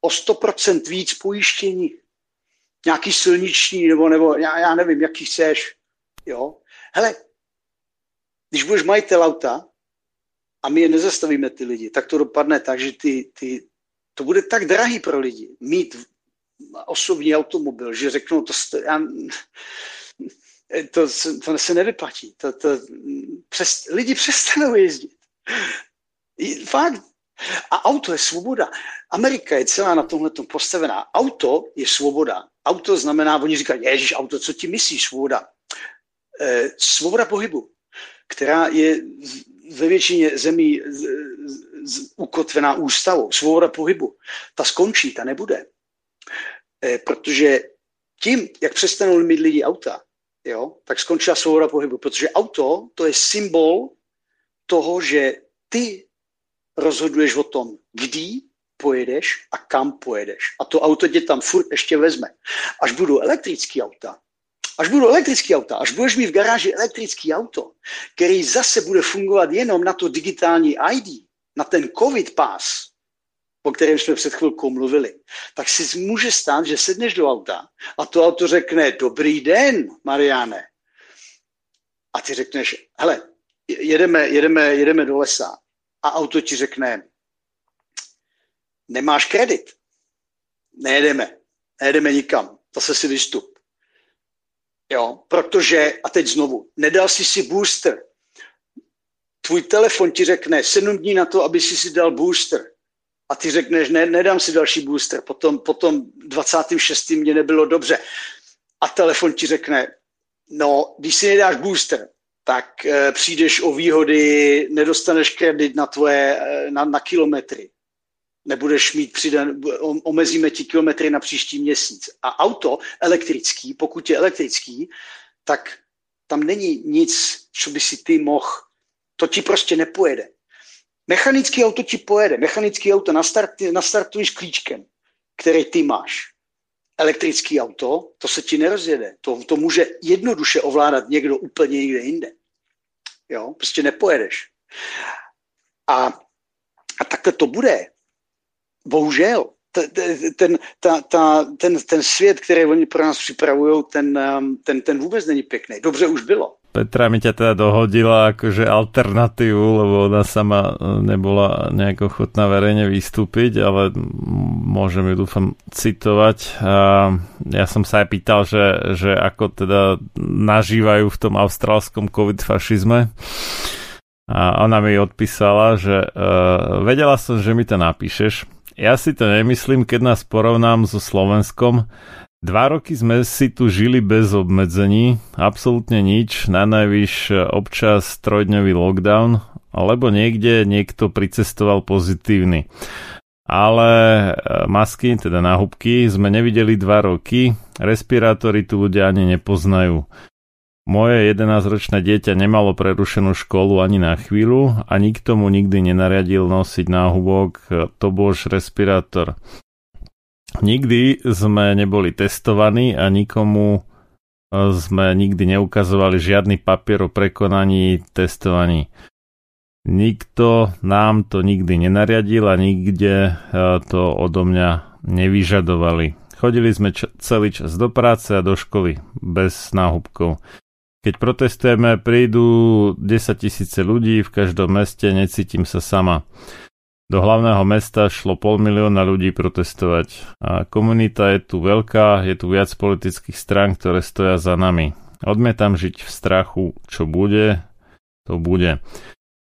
o 100% víc pojištění. Nějaký silniční, nebo, nebo já, já nevím, jaký chceš. Jo? Hele, když budeš majitel auta a my je nezastavíme ty lidi, tak to dopadne tak, že ty, ty, to bude tak drahý pro lidi mít osobní automobil, že řeknou, to, já, to, to se nevyplatí. To, to, přes, lidi přestanou jezdit. Fakt. A auto je svoboda. Amerika je celá na tomhle postavená. Auto je svoboda. Auto znamená, oni říkají, ježiš, auto, co ti myslíš, svoboda? E, svoboda pohybu, která je ve většině zemí z, z, ukotvená ústavou. Svoboda pohybu. Ta skončí, ta nebude. Eh, protože tím, jak přestanou mít lidi auta, jo, tak skončila svoboda pohybu, protože auto to je symbol toho, že ty rozhoduješ o tom, kdy pojedeš a kam pojedeš. A to auto tě tam furt ještě vezme. Až budou elektrický auta, až budou elektrický auta, až budeš mít v garáži elektrický auto, který zase bude fungovat jenom na to digitální ID, na ten COVID pass, o kterém jsme před chvilkou mluvili, tak si může stát, že sedneš do auta a to auto řekne, dobrý den, Mariane. A ty řekneš, hele, jedeme, jedeme, jedeme do lesa a auto ti řekne, nemáš kredit, nejedeme, nejedeme nikam, zase si vystup. Jo, protože, a teď znovu, nedal jsi si booster. Tvůj telefon ti řekne sedm dní na to, aby si si dal booster a ty řekneš, ne, nedám si další booster, potom, potom 26. mě nebylo dobře. A telefon ti řekne, no, když si nedáš booster, tak e, přijdeš o výhody, nedostaneš kredit na tvoje, e, na, na kilometry. Nebudeš mít přidan, omezíme ti kilometry na příští měsíc. A auto elektrický, pokud je elektrický, tak tam není nic, co by si ty mohl, to ti prostě nepojede. Mechanický auto ti pojede. Mechanický auto nastart, nastartuješ klíčkem, který ty máš. Elektrický auto, to se ti nerozjede. To, to může jednoduše ovládat někdo úplně někde jinde. Jo, prostě nepojedeš. A, a takhle to bude. Bohužel. Ten, ta, ta, ten, ten svět, který oni pro nás připravují, ten, um, ten, ten vůbec není pěkný. Dobře už bylo. Petra mi ťa teda dohodila akože alternatívu, lebo ona sama nebola nejako ochotná verejne vystúpiť, ale môžem ju dúfam citovať. A ja som sa aj pýtal, že, že ako teda nažívajú v tom austrálskom covid fašizme. A ona mi odpísala, že uh, vedela som, že mi to napíšeš. Ja si to nemyslím, keď nás porovnám so Slovenskom. Dva roky sme si tu žili bez obmedzení, absolútne nič, na najvyš občas trojdňový lockdown, alebo niekde niekto pricestoval pozitívny. Ale e, masky, teda náhubky, sme nevideli dva roky, respirátory tu ľudia ani nepoznajú. Moje 11-ročné dieťa nemalo prerušenú školu ani na chvíľu a nikto mu nikdy nenariadil nosiť náhubok, to bož respirátor. Nikdy sme neboli testovaní a nikomu e, sme nikdy neukazovali žiadny papier o prekonaní testovaní. Nikto nám to nikdy nenariadil a nikde e, to odo mňa nevyžadovali. Chodili sme celý čas do práce a do školy bez náhubkov. Keď protestujeme, prídu 10 tisíce ľudí v každom meste, necítim sa sama. Do hlavného mesta šlo pol milióna ľudí protestovať. A komunita je tu veľká, je tu viac politických strán, ktoré stoja za nami. Odmietam žiť v strachu, čo bude, to bude.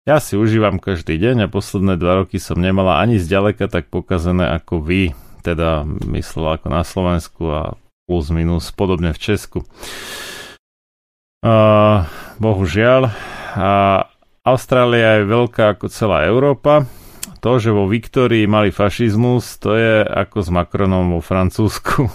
Ja si užívam každý deň a posledné dva roky som nemala ani zďaleka tak pokazené ako vy, teda myslel ako na Slovensku a plus minus podobne v Česku. Uh, bohužiaľ. A Austrália je veľká ako celá Európa, to, že vo Viktórii mali fašizmus, to je ako s Macronom vo Francúzsku.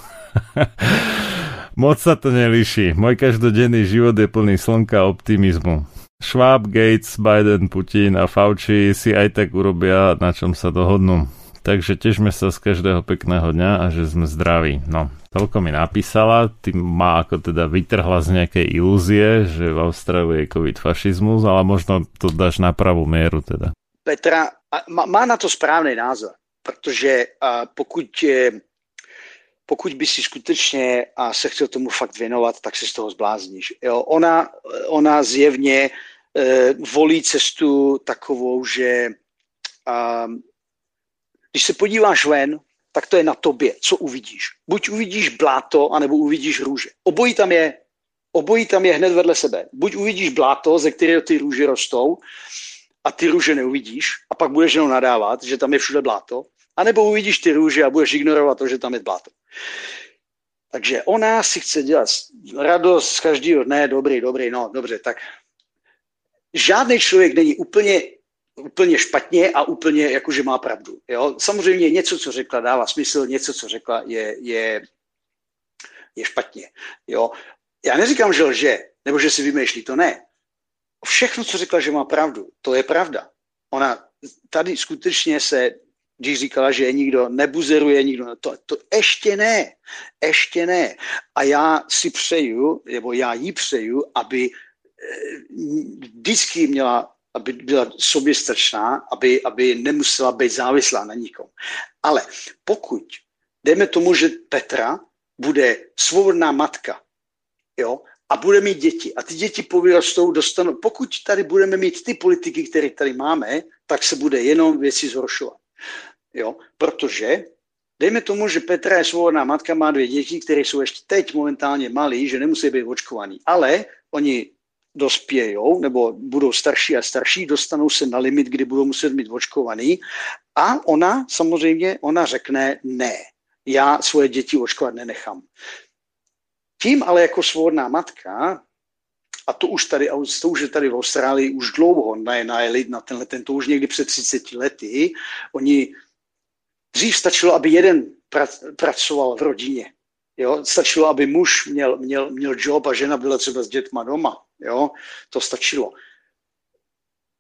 <laughs> Moc sa to nelíši. Môj každodenný život je plný slnka a optimizmu. Schwab, Gates, Biden, Putin a Fauci si aj tak urobia, na čom sa dohodnú. Takže težme sa z každého pekného dňa a že sme zdraví. No, toľko mi napísala, tým má ako teda vytrhla z nejakej ilúzie, že v Austrálii je covid fašizmus, ale možno to dáš na pravú mieru teda. Petra má na to správný názor, protože pokud, pokud by si skutečně a se chtěl tomu fakt věnovat, tak se z toho zblázníš. Jo? Ona, ona zjevně e, volí cestu takovou, že a, když se podíváš ven, tak to je na tobě, co uvidíš. Buď uvidíš bláto, anebo uvidíš růže. Obojí tam je, obojí tam je hned vedle sebe. Buď uvidíš bláto, ze kterého ty růže rostou, a ty růže neuvidíš a pak budeš jenom nadávat, že tam je všude bláto, anebo uvidíš ty růže a budeš ignorovat to, že tam je bláto. Takže ona si chce dělat radost z každého dne, dobrý, dobrý, no dobře, tak žádný člověk není úplně, úplně špatně a úplně jakože má pravdu. Jo? Samozřejmě něco, co řekla, dává smysl, něco, co řekla, je, je, je špatně. Jo? Já neříkám, že lže, nebo že si vymýšlí, to ne všechno, co řekla, že má pravdu, to je pravda. Ona tady skutečně se, když říkala, že nikdo nebuzeruje, nikdo, to, to ještě ne, ještě ne. A já si přeju, nebo já jí přeju, aby eh, vždycky měla, aby byla soběstačná, aby, aby nemusela být závislá na nikom. Ale pokud, dejme tomu, že Petra bude svobodná matka, jo, a bude mít děti. A ty děti povyrostou, dostanou. Pokud tady budeme mít ty politiky, které tady máme, tak se bude jenom věci zhoršovat. Jo? Protože dejme tomu, že Petra je svobodná matka, má dvě děti, které jsou ještě teď momentálně malí, že nemusí být očkovaní. Ale oni dospějou nebo budou starší a starší, dostanou se na limit, kdy budou muset být očkovaný a ona samozřejmě, ona řekne ne, já svoje děti očkovat nenechám. Tím ale jako svobodná matka, a to už tady, to už je tady v Austrálii už dlouho najeli na tenhle, ten, to už někdy před 30 lety, oni dřív stačilo, aby jeden pracoval v rodině. Jo? Stačilo, aby muž měl, měl, měl job a žena byla třeba s dětma doma. Jo? To stačilo.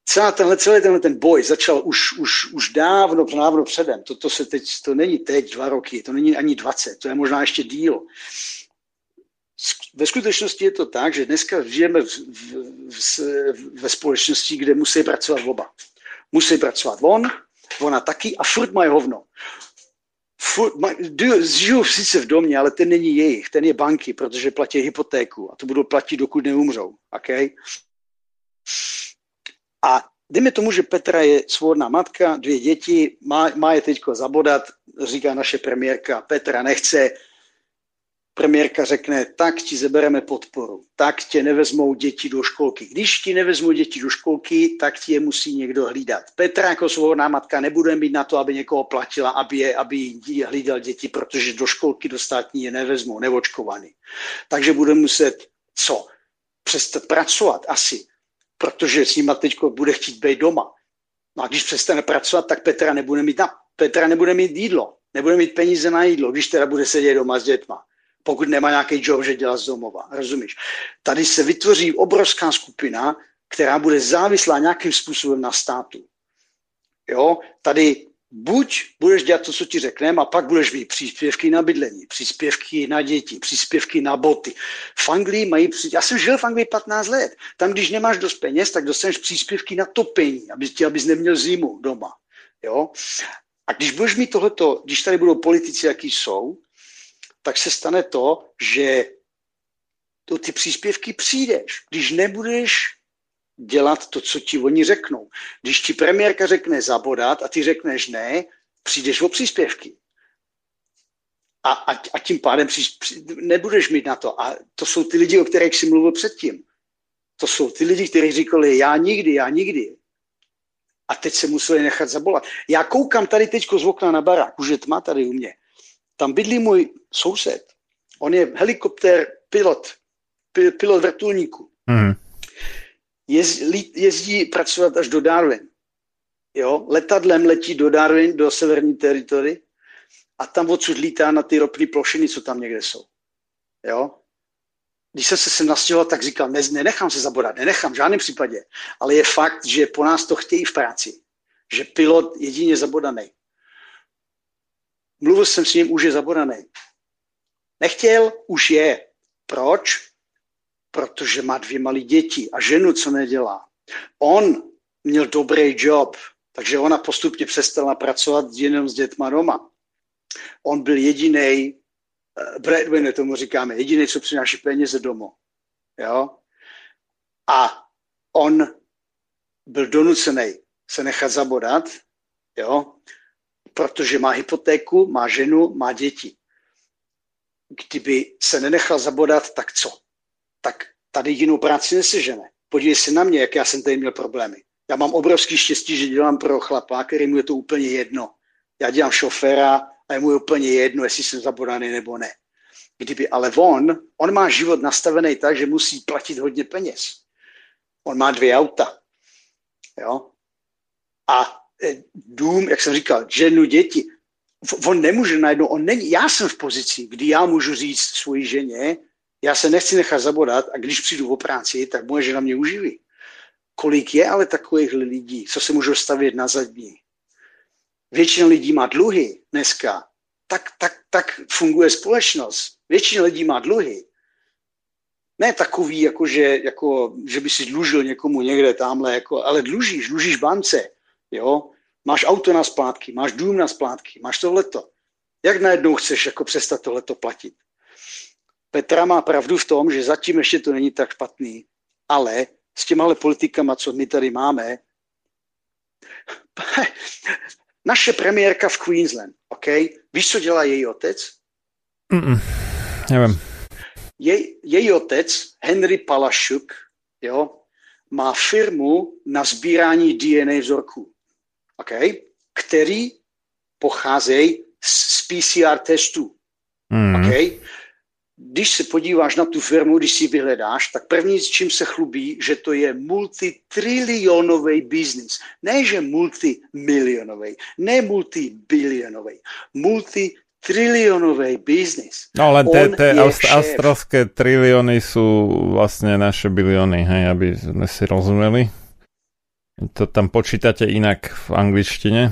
Celá tenhle, celý tenhle ten boj začal už, už, už dávno, dávno předem. To, to, se teď, to není teď dva roky, to není ani 20, to je možná ještě díl ve skutečnosti je to tak, že dneska žijeme v, v, v, ve společnosti, kde musí pracovat oba. Musí pracovat on, ona taky a furt mají hovno. furt, ma, žiju sice v domě, ale ten není jejich, ten je banky, protože platí hypotéku a to budou platit, dokud neumřou. Okay? A dejme tomu, že Petra je svobodná matka, dvě děti, má, má je teďko zabodat, říká naše premiérka, Petra nechce, premiérka řekne, tak ti zebereme podporu, tak tě nevezmou děti do školky. Když ti nevezmou děti do školky, tak ti je musí někdo hlídat. Petra jako svobodná matka nebude mít na to, aby někoho platila, aby, je, aby jí hlídal děti, protože do školky do státní je nevezmou, neočkovaný. Takže bude muset co? Přestat pracovat asi, protože s nima teď bude chtít být doma. No a když přestane pracovat, tak Petra nebude mít, na, Petra nebude mít jídlo, nebude mít peníze na jídlo, když teda bude sedět doma s dětma pokud nemá nějaký job, že dělá z domova. Rozumíš? Tady se vytvoří obrovská skupina, která bude závislá nějakým způsobem na státu. Jo? Tady buď budeš dělat to, co ti řekneme, a pak budeš mít příspěvky na bydlení, příspěvky na děti, příspěvky na boty. V Anglii mají, já jsem žil v Anglii 15 let. Tam, když nemáš dost peněz, tak dostaneš příspěvky na topení, aby ti, abys neměl zimu doma. Jo? A když budeš mít tohleto, když tady budou politici, jaký jsou, tak se stane to, že to ty příspěvky přijdeš. Když nebudeš dělat to, co ti oni řeknou. Když ti premiérka řekne zabodat a ty řekneš ne, přijdeš o příspěvky. A, a, a tím pádem při, při, nebudeš mít na to. A to jsou ty lidi, o kterých jsi mluvil předtím. To jsou ty lidi, kteří říkali, já nikdy, já nikdy. A teď se museli nechat zabolat. Já koukám tady teď z okna na barák, už je tma tady u mě. Tam bydlí můj soused. On je helikoptér pilot, pilot vrtulníku. Mm. Jezdí, jezdí pracovat až do Darwin. Jo? Letadlem letí do Darwin, do severní teritory a tam odsud lítá na ty ropné plošiny, co tam někde jsou. Jo? Když jsem se sem nastěhoval, tak říkal, ne, nenechám se zabodat, nenechám v žádném případě. Ale je fakt, že po nás to chtějí v práci. Že pilot jedině zabodaný. Mluvil jsem s ním, už je zabodaný. Nechtěl, už je. Proč? Protože má dvě malé děti a ženu, co nedělá. On měl dobrý job, takže ona postupně přestala pracovat jenom s dětma doma. On byl jediný, uh, breadwinner tomu říkáme, jediný, co přináší peněze domů. Jo? A on byl donucený se nechat zabodat, jo? Protože má hypotéku, má ženu, má děti. Kdyby se nenechal zabodat, tak co? Tak tady jinou práci nesežene. Podívej se na mě, jak já jsem tady měl problémy. Já mám obrovský štěstí, že dělám pro chlapa, který mu je to úplně jedno. Já dělám šoféra a je mu je úplně jedno, jestli jsem zabodaný nebo ne. Kdyby ale on, on má život nastavený tak, že musí platit hodně peněz. On má dvě auta. Jo? A dům, jak jsem říkal, ženu, děti. On nemůže najednou, on není, já jsem v pozici, kdy já můžu říct svoji ženě, já se nechci nechat zabodat a když přijdu o práci, tak moje žena mě uživí. Kolik je ale takových lidí, co se můžou stavět na zadní? Většina lidí má dluhy dneska. Tak, tak, tak funguje společnost. Většina lidí má dluhy. Ne takový, jako že, jako, že by si dlužil někomu někde tamhle, jako, ale dlužíš, dlužíš bance. Jo? Máš auto na splátky, máš dům na splátky, máš tohleto. Jak najednou chceš jako přestat tohleto platit? Petra má pravdu v tom, že zatím ještě to není tak špatný, ale s těmahle politikama, co my tady máme, <laughs> naše premiérka v Queensland, OK? Víš, co dělá její otec? Mm-mm, nevím. Jej, její otec, Henry Palašuk, jo, má firmu na sbírání DNA vzorků, OK? který pocházejí z PCR testů. Mm. OK? Když se podíváš na tu firmu, když si vyhledáš, tak první, s čím se chlubí, že to je multitrilionový biznis. Ne, že multimilionový, ne multibilionový, multitrilionový biznis. No len tie, On tie je aust- australské trilióny sú vlastne naše bilióny, hej, aby sme si rozumeli. To tam počítate inak v angličtine.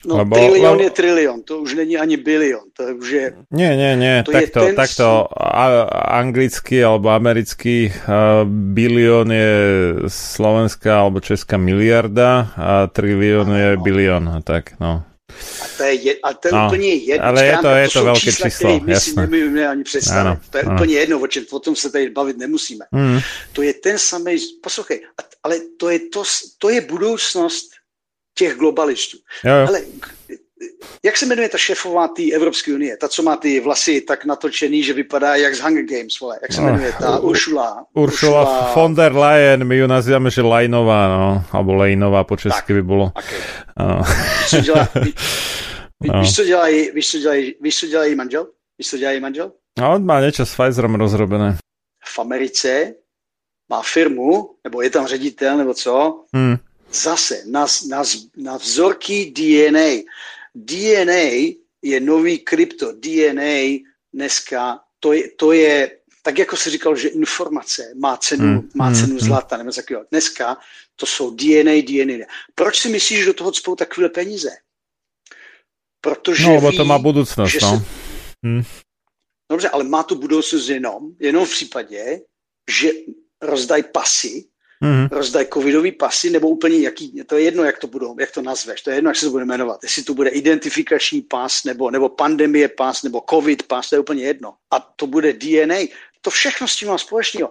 No, Lebo- trilion lebo- je trilion, to už není ani bilion, to už je... Nie, nie, nie, To je takto, ten takto a, anglický alebo americký uh, bilión je slovenská alebo česká miliarda a trilión je Áno. bilión, a tak no. A to je, je, a to je No, úplně jedno. ale je to- je to jsou velké čísla, číslo, my si jasné. nemůžeme ani představit. Ano, to je ano. úplně jedno, o, čem, o tom se tady bavit nemusíme. Mm. To je ten samý, poslouchej, ale to je, to, to je budoucnost těch globalistů. Jo, jo. Ale jak se jmenuje ta šéfová té Evropské unie? Ta, co má ty vlasy tak natočený, že vypadá jak z Hunger Games, vole. Jak se No, jmenuje ta? Ursula. Ursula von der Leyen, my ju nazývame, že Lajnová, no, alebo Lejnová po česky by bolo. Okay. Áno. Víš, co dělá, ví, ví, No. víš, co dělá, její- víš, co dělá, její- víš, co dělá její manžel? Víš, co dělá její manžel? A on má niečo s Pfizerom rozrobené. V Americe má firmu, nebo je tam ředitel, nebo co, Hm. zase na, na, na vzorky DNA. DNA je nový krypto. DNA dneska, to je, to je tak jako se říkal, že informace má cenu, Hmm, má hmm, cenu hmm. zlata, nebo takového. Dneska to jsou DNA, DNA. Proč si myslíš, že do toho cpou takové peníze? Protože No, ví, to má budúcnosť, že no. se- Hm. Dobře, ale má tu budoucnost jenom, jenom v případě, že rozdají pasy, Mhm. rozdají covidový pasy, nebo úplně jaký, to je jedno, jak to budou, jak to nazveš, to je jedno, jak se to bude jmenovat, jestli to bude identifikační pas, nebo, nebo pandemie pas, nebo covid pas, to je úplně jedno. A to bude DNA, to všechno s tím má společného.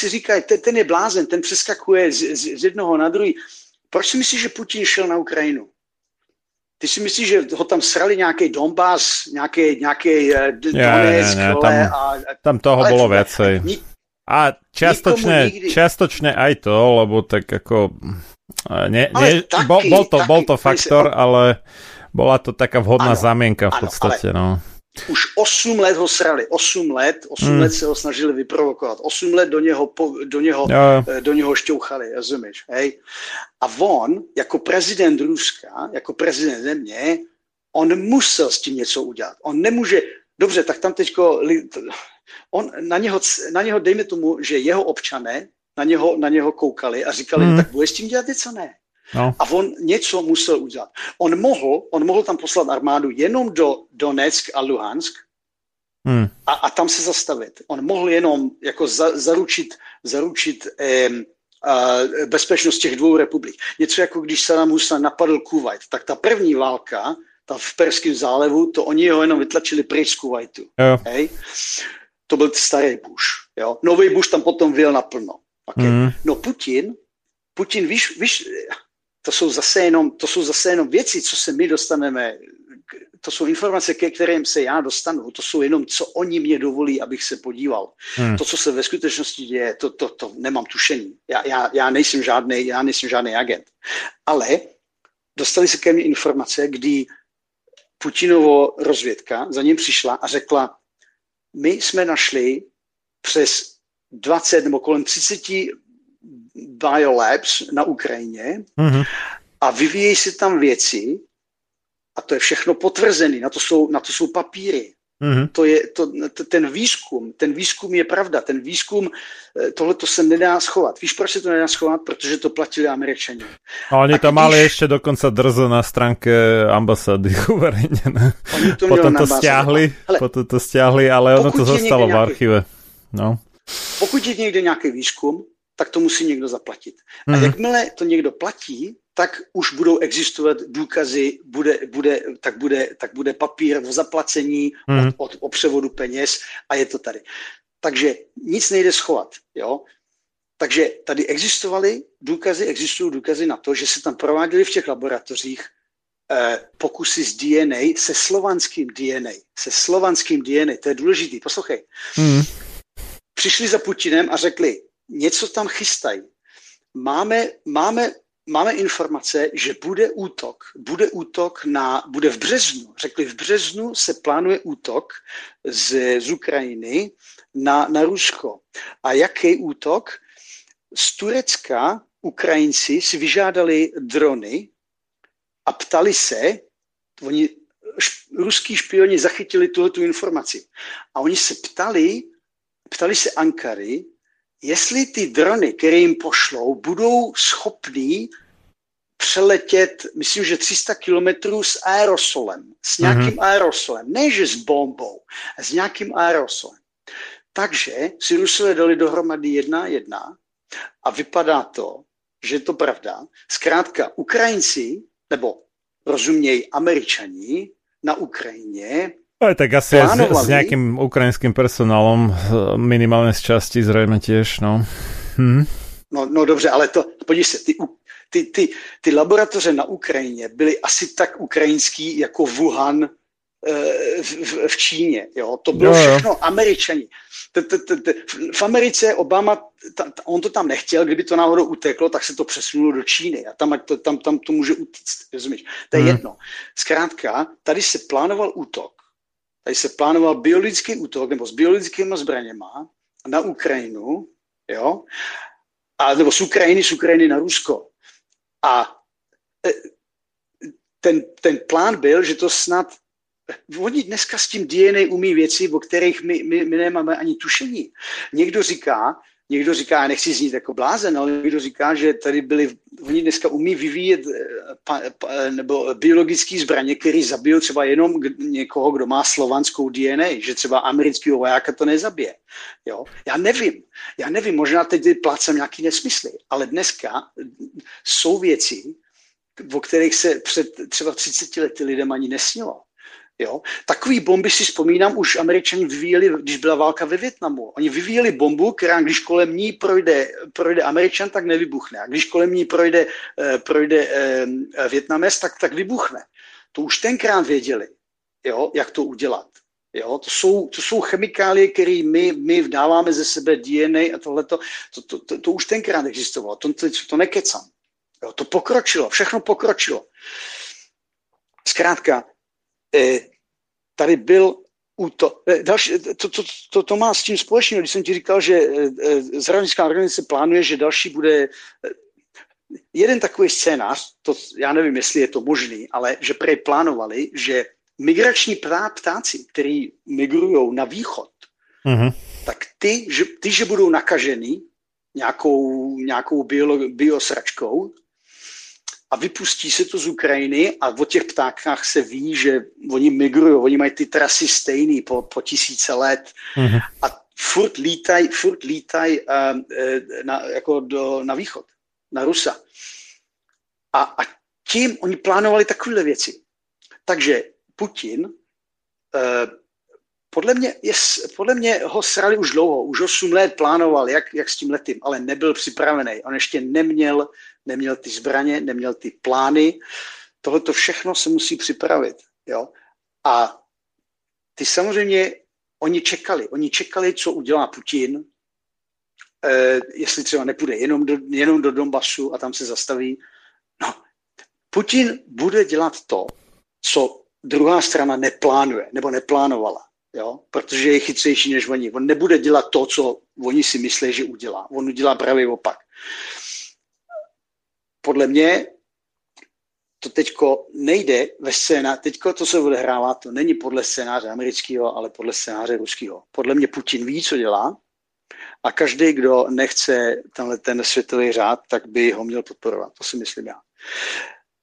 Si říkají, ten, ten je blázen, ten přeskakuje z, z, z jednoho na druhý. Proč si myslíš, že Putin šel na Ukrajinu? Ty si myslíš, že ho tam srali nějaký Donbass, nějaký, nějaký uh, Donetsk, ne, ne, vole, tam- a, Tam toho ale vole, viacej. ni- A čiastočne, čiastočne aj to, lebo tak ako... eh, Ale nie, taky, bol, bol, to, taky, bol to faktor, se- ale bola to taká vhodná Áno, zamienka v áno, podstate, no. Už 8 let ho srali, 8 let, 8 Hmm. let se ho snažili vyprovokovat, 8 let do něho, po, do něho, eh, do něho šťouchali, rozumíš, hej? A on, jako prezident Ruska, jako prezident země, on musel s tím něco udělat. On nemůže, dobře, tak tam teďko, on, na něho, na něho dejme tomu, že jeho občané na něho, na něho koukali a říkali, Hmm. tak budeš s tím dělat něco, ne? No. A on něco musel udělat. On mohl, on mohl tam poslat armádu jenom do Donetsk a Luhansk, Hmm. a, a tam se zastavit. On mohl jenom jako za, zaručit, zaručit uh, bezpečnost těch dvou republik. Něco jako když Saddam Hussein napadl Kuwait, tak ta první válka, ta v Perském zálevu, to oni ho jenom vytlačili pryč z Kuwaitu. Jo. Hej? To byl starý Bush. Jo? Nový Bush tam potom vyjel naplno. Okay. Mm. No Putin, Putin, víš, víš, to jsou zase jenom, to jsou zase jenom věci, co se my dostaneme, to jsou informace, ke kterým se já dostanu, to jsou jenom, co oni mě dovolí, abych se podíval. Hmm. To, co se ve skutečnosti děje, to, to, to nemám tušení. Já, já, já, nejsem žádný, já nejsem žádný agent. Ale dostali se ke mně informace, kdy Putinovo rozvědka za ním přišla a řekla, my jsme našli přes 20 nebo kolem 30 biolabs na Ukrajině Mhm. a vyvíjejí se tam věci a to je všechno potvrzené, na to jsou, na to jsou papíry. Mhm. To je, to, ten výzkum, ten výzkum je pravda, ten výzkum, tohle to se nedá schovat. Víš, proč se to nedá schovat? Protože to platili američani. A oni A to když- mali ešte dokonca drzo na stránke ambasády <laughs> to Potom to Hele, potom to stiahli, ale ono to zostalo v archíve. No. Pokud je někde nějaký výzkum, tak to musí někdo zaplatit. A Mhm. jakmile to někdo platí, tak už budou existovat důkazy, bude, bude, tak, bude, tak bude papír o zaplacení, Mhm. od, od, o převodu peněz a je to tady. Takže nic nejde schovat. Jo? Takže tady existovaly důkazy, existují důkazy na to, že se tam prováděly v těch laboratořích eh, pokusy s DNA se slovanským DNA. Se slovanským DNA, to je důležitý. Poslouchej, Mhm. přišli za Putinem a řekli, něco tam chystají. Máme, máme, máme informace, že bude útok. Bude útok na, bude v březnu. Řekli, v březnu se plánuje útok z, z Ukrajiny na, na Rusko. A jaký útok? Z Turecka Ukrajinci si vyžádali drony a ptali se, oni, ruský špioni zachytili tuhletu informaci. A oni se ptali, ptali se Ankary, jestli ty drony, které jim pošlou, budou schopní přeletět, myslím, že 300 kilometrů s aerosolem, s nějakým mm-hmm. aerosolem, ne že s bombou, a s nějakým aerosolem. Takže si Rusové dali dohromady jedna jedna a vypadá to, že je to pravda. Zkrátka, Ukrajinci, nebo rozumějí Američani na Ukrajině, Aj tak asi s, s nejakým ukrajinským personálom, eh, minimálne z časti zrejme tiež, no. Hm. No, no dobře, ale to, podívej se, ty, ty, ty, ty laboratoře na Ukrajině byly asi tak ukrajinský jako Wuhan eh, v, v, v Číně. Jo? To bylo Jo, jo. všechno američani. T- t- t- t- v- Americe Obama, ta, ta, on to tam nechtěl, kdyby to náhodou uteklo, tak se to přesunulo do Číny a tam, to, tam, tam to může utíct, rozumíš? To je Hmm. jedno. Zkrátka, tady se plánoval útok, tady se plánoval biologický útok, nebo s biologickými zbraněma na Ukrajinu, jo, a, nebo z Ukrajiny, z Ukrajiny na Rusko. A e, ten, ten plán byl, že to snad Oni dneska s tím DNA umí věci, o kterých my, my, my nemáme ani tušení. Někdo říká, někdo říká, já nechci znít jako blázen, ale někdo říká, že tady byli, oni dneska umí vyvíjet eh, pa, pa, nebo biologický zbraně, který zabijou třeba jenom někoho, kdo má slovanskou DNA, že třeba amerického vojáka to nezabije. Jo? Já nevím, já nevím, možná teď plácem nějaký nesmysly, ale dneska jsou věci, o kterých se před třeba 30 lety lidem ani nesnilo. Jo? Takový bomby si vzpomínám, už američani vyvíjeli, když byla válka ve Větnamu. Oni vyvíjeli bombu, která když kolem ní projde, projde američan, tak nevybuchne. A když kolem ní projde, eh, projde eh, Větnamec, tak, tak vybuchne. To už tenkrát věděli, jo? jak to udělat. Jo? To, jsou, to jsou chemikálie, které my, my dáváme ze sebe DNA a tohleto. To, to, to, to už tenkrát existovalo. To, to, to nekecám. Jo? To pokročilo, všechno pokročilo. Zkrátka, tady byl útok. Eh, Další, to, to, to, to má s tím společného, když jsem ti říkal, že eh, eh, zdravotnická organizace plánuje, že další bude eh, jeden takový scénář, to já nevím, jestli je to možný, ale že prej plánovali, že migrační ptá, ptáci, který migrují na východ, Mhm. tak ty, že, ty, že budou nakažený nějakou, nějakou biolo, biosračkou, a vypustí se to z Ukrajiny a o těch ptákách se ví, že oni migrují, oni mají ty trasy stejný po, po tisíce let Mhm. a furt lítají furt lítaj, uh, na, jako do, na východ, na Rusa. A, a tím oni plánovali takovéhle věci. Takže Putin uh, podle mě, je, podle mě ho srali už dlouho, už 8 let plánoval, jak, jak s tím letím, ale nebyl připravený. On ještě neměl, neměl ty zbraně, neměl ty plány. Tohle všechno se musí připravit. Jo? A ty samozřejmě, oni čekali, oni čekali, co udělá Putin, eh, jestli třeba nepůjde jenom do, jenom do Donbasu a tam se zastaví. No, Putin bude dělat to, co druhá strana neplánuje nebo neplánovala jo? protože je chytřejší než oni. On nebude dělat to, co oni si myslí, že udělá. On udělá právě opak. Podle mě to teďko nejde ve scéna, teďko to se odehrává, to není podle scénáře amerického, ale podle scénáře ruského. Podle mě Putin ví, co dělá a každý, kdo nechce tenhle ten světový řád, tak by ho měl podporovat. To si myslím já.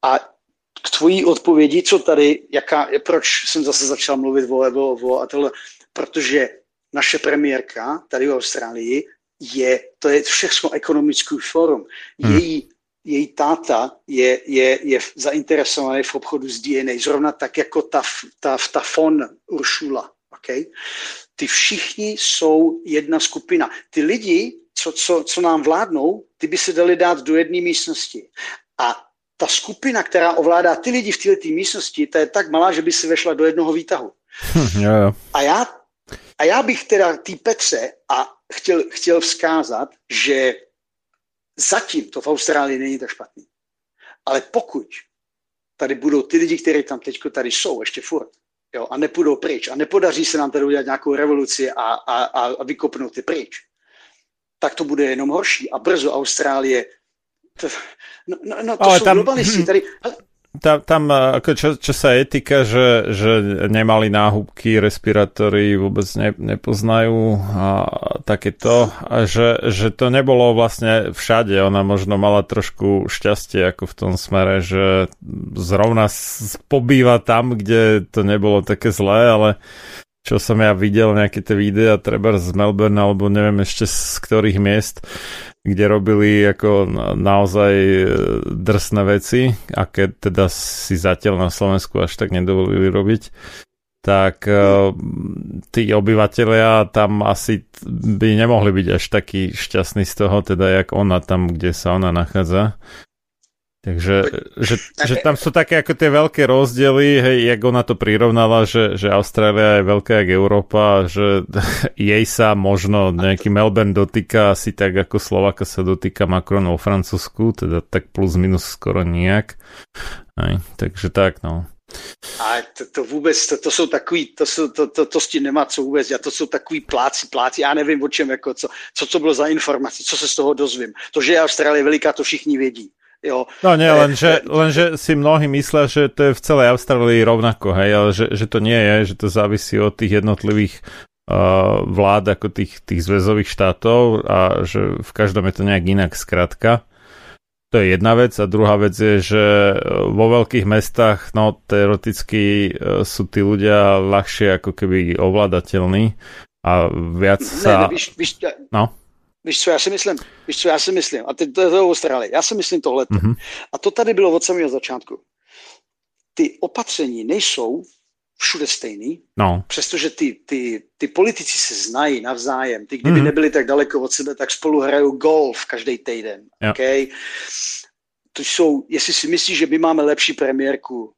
A k tvojí odpovědi, co tady, jaká, proč jsem zase začal mluvit o, o, o a tohle, protože naše premiérka tady v Austrálii je, to je všechno ekonomický forum. Hmm. Její, její táta je, je, je zainteresovaný v obchodu s DNA, zrovna tak jako ta, ta, ta fon Uršula. Okay? Ty všichni jsou jedna skupina. Ty lidi, co, co, co nám vládnou, ty by se dali dát do jedné místnosti. A ta skupina, která ovládá ty lidi v této místnosti, ta je tak malá, že by se vešla do jednoho výtahu. Hm, jo, jo. A já, a já bych teda tý Petře a chtěl, chtěl vzkázat, že zatím to v Austrálii není tak špatný. Ale pokud tady budou ty lidi, kteří tam teď tady jsou, ještě furt, jo, a nepůjdou pryč a nepodaří se nám tady udělat nějakou revoluci a, a, a, a vykopnout ty pryč, tak to bude jenom horší. A brzo Austrálie to, no, no, no to Ale jsou tam- globalisti. Tady, <clears throat> Tam, tam ako čo, čo sa etika, že, že nemali náhubky, respirátory vôbec ne, nepoznajú a takéto, a že, že to nebolo vlastne všade. Ona možno mala trošku šťastie ako v tom smere, že zrovna pobýva tam, kde to nebolo také zlé, ale čo som ja videl nejaké tie videa, treba z Melbourne, alebo neviem ešte z ktorých miest, kde robili ako na- naozaj e, drsné veci, aké teda si zatiaľ na Slovensku až tak nedovolili robiť, tak e, tí obyvateľia tam asi by nemohli byť až takí šťastní z toho, teda jak ona tam, kde sa ona nachádza. Takže že, že tam sú také ako tie veľké rozdiely, hej, jak ona to prirovnala, že, že Austrália je veľká jak Európa, že <laughs> jej sa možno nejaký Melbourne dotýka asi tak ako Slovaka sa dotýka Macron vo Francúzsku, teda tak plus minus skoro nijak. Hej, takže tak no. a to, to vůbec, to, to jsou takový, to, jsou, to, to, to s tím nemá co vůbec, já to jsou takový pláci, pláci, já nevím o čem, jako co, co, co bylo za informace, co se z toho dozvím. To, že je Austrálie veliká, to všichni vědí. Jo. No nie, Eh, lenže, lenže si mnohí myslia, že to je v celej Austrálii rovnako, hej, ale že, že to nie je, že to závisí od tých jednotlivých uh, vlád ako tých, tých zväzových štátov a že v každom je to nejak inak skratka. To je jedna vec a druhá vec je, že vo veľkých mestách, no teoreticky sú tí ľudia ľahšie ako keby ovládateľní a viac Ne, sa... ne, víš, víš, No. Víš, co já si myslím? Víš, co já si myslím? A teď to je to Austrálie. Já si myslím tohle. Mhm. A to tady bylo od samého začátku. Ty opatření nejsou všude stejný, No, přestože ty, ty, ty politici se znají navzájem. Ty, kdyby Mhm. nebyli tak daleko od sebe, tak spolu hrajou golf každý týden. Jo. Okay? To jsou, jestli si myslíš, že my máme lepší premiérku,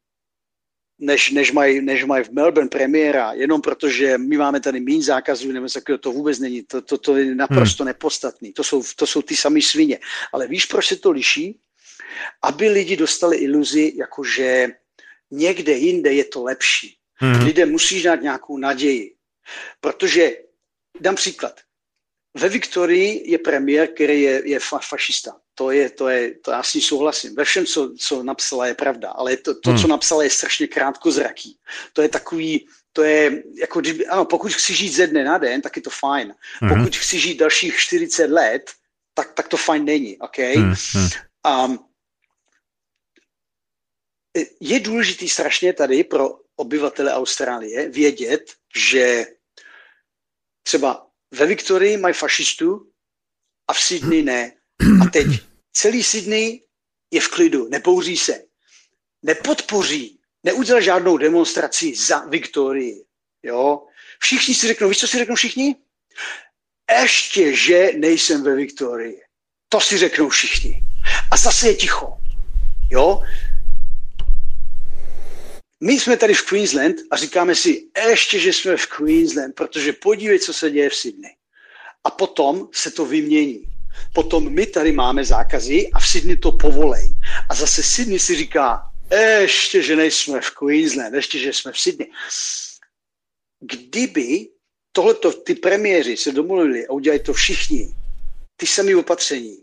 než, než, mají, než mají v Melbourne premiéra, jenom protože my máme tady méně zákazů, nebo takového, to vůbec není, to, to, to je naprosto nepodstatný. To jsou, to jsou ty samé svině. Ale víš, proč se to liší? Aby lidi dostali iluzi, jakože někde jinde je to lepší. mhm. Lidem musíš dát nějakou naději. Protože, dám příklad. Ve Viktorii je premiér, který je, je fa- fašista. To je, to je, to já s ní souhlasím. Ve všem, co, co napsala, je pravda. Ale to, to Hmm. co napsala, je strašně krátkozraký. To je takový, to je, jako kdyby, ano, pokud chci žít ze dne na den, tak je to fajn. Mhm. Pokud chci žít dalších 40 let, tak, tak to fajn není, OK? Mhm. Um, je důležitý strašně tady pro obyvatele Austrálie vědět, že třeba ve Viktorii mají fašistu a v Sydney ne. A teď celý Sydney je v klidu, nepouří se, nepodpoří, neudělá žádnou demonstraci za Viktorii. Jo? Všichni si řeknou, víš, co si řeknou všichni? Ještě, že nejsem ve Viktorii. To si řeknou všichni. A zase je ticho. Jo? My jsme tady v Queensland a říkáme si, ještě, že jsme v Queensland, protože podívej, co se děje v Sydney. A potom se to vymění. Potom my tady máme zákazy a v Sydney to povolej. A zase Sydney si říká, ještě, že nejsme v Queensland, ještě, že jsme v Sydney. Kdyby tohleto ty premiéři se domluvili a udělali to všichni, ty samé opatření,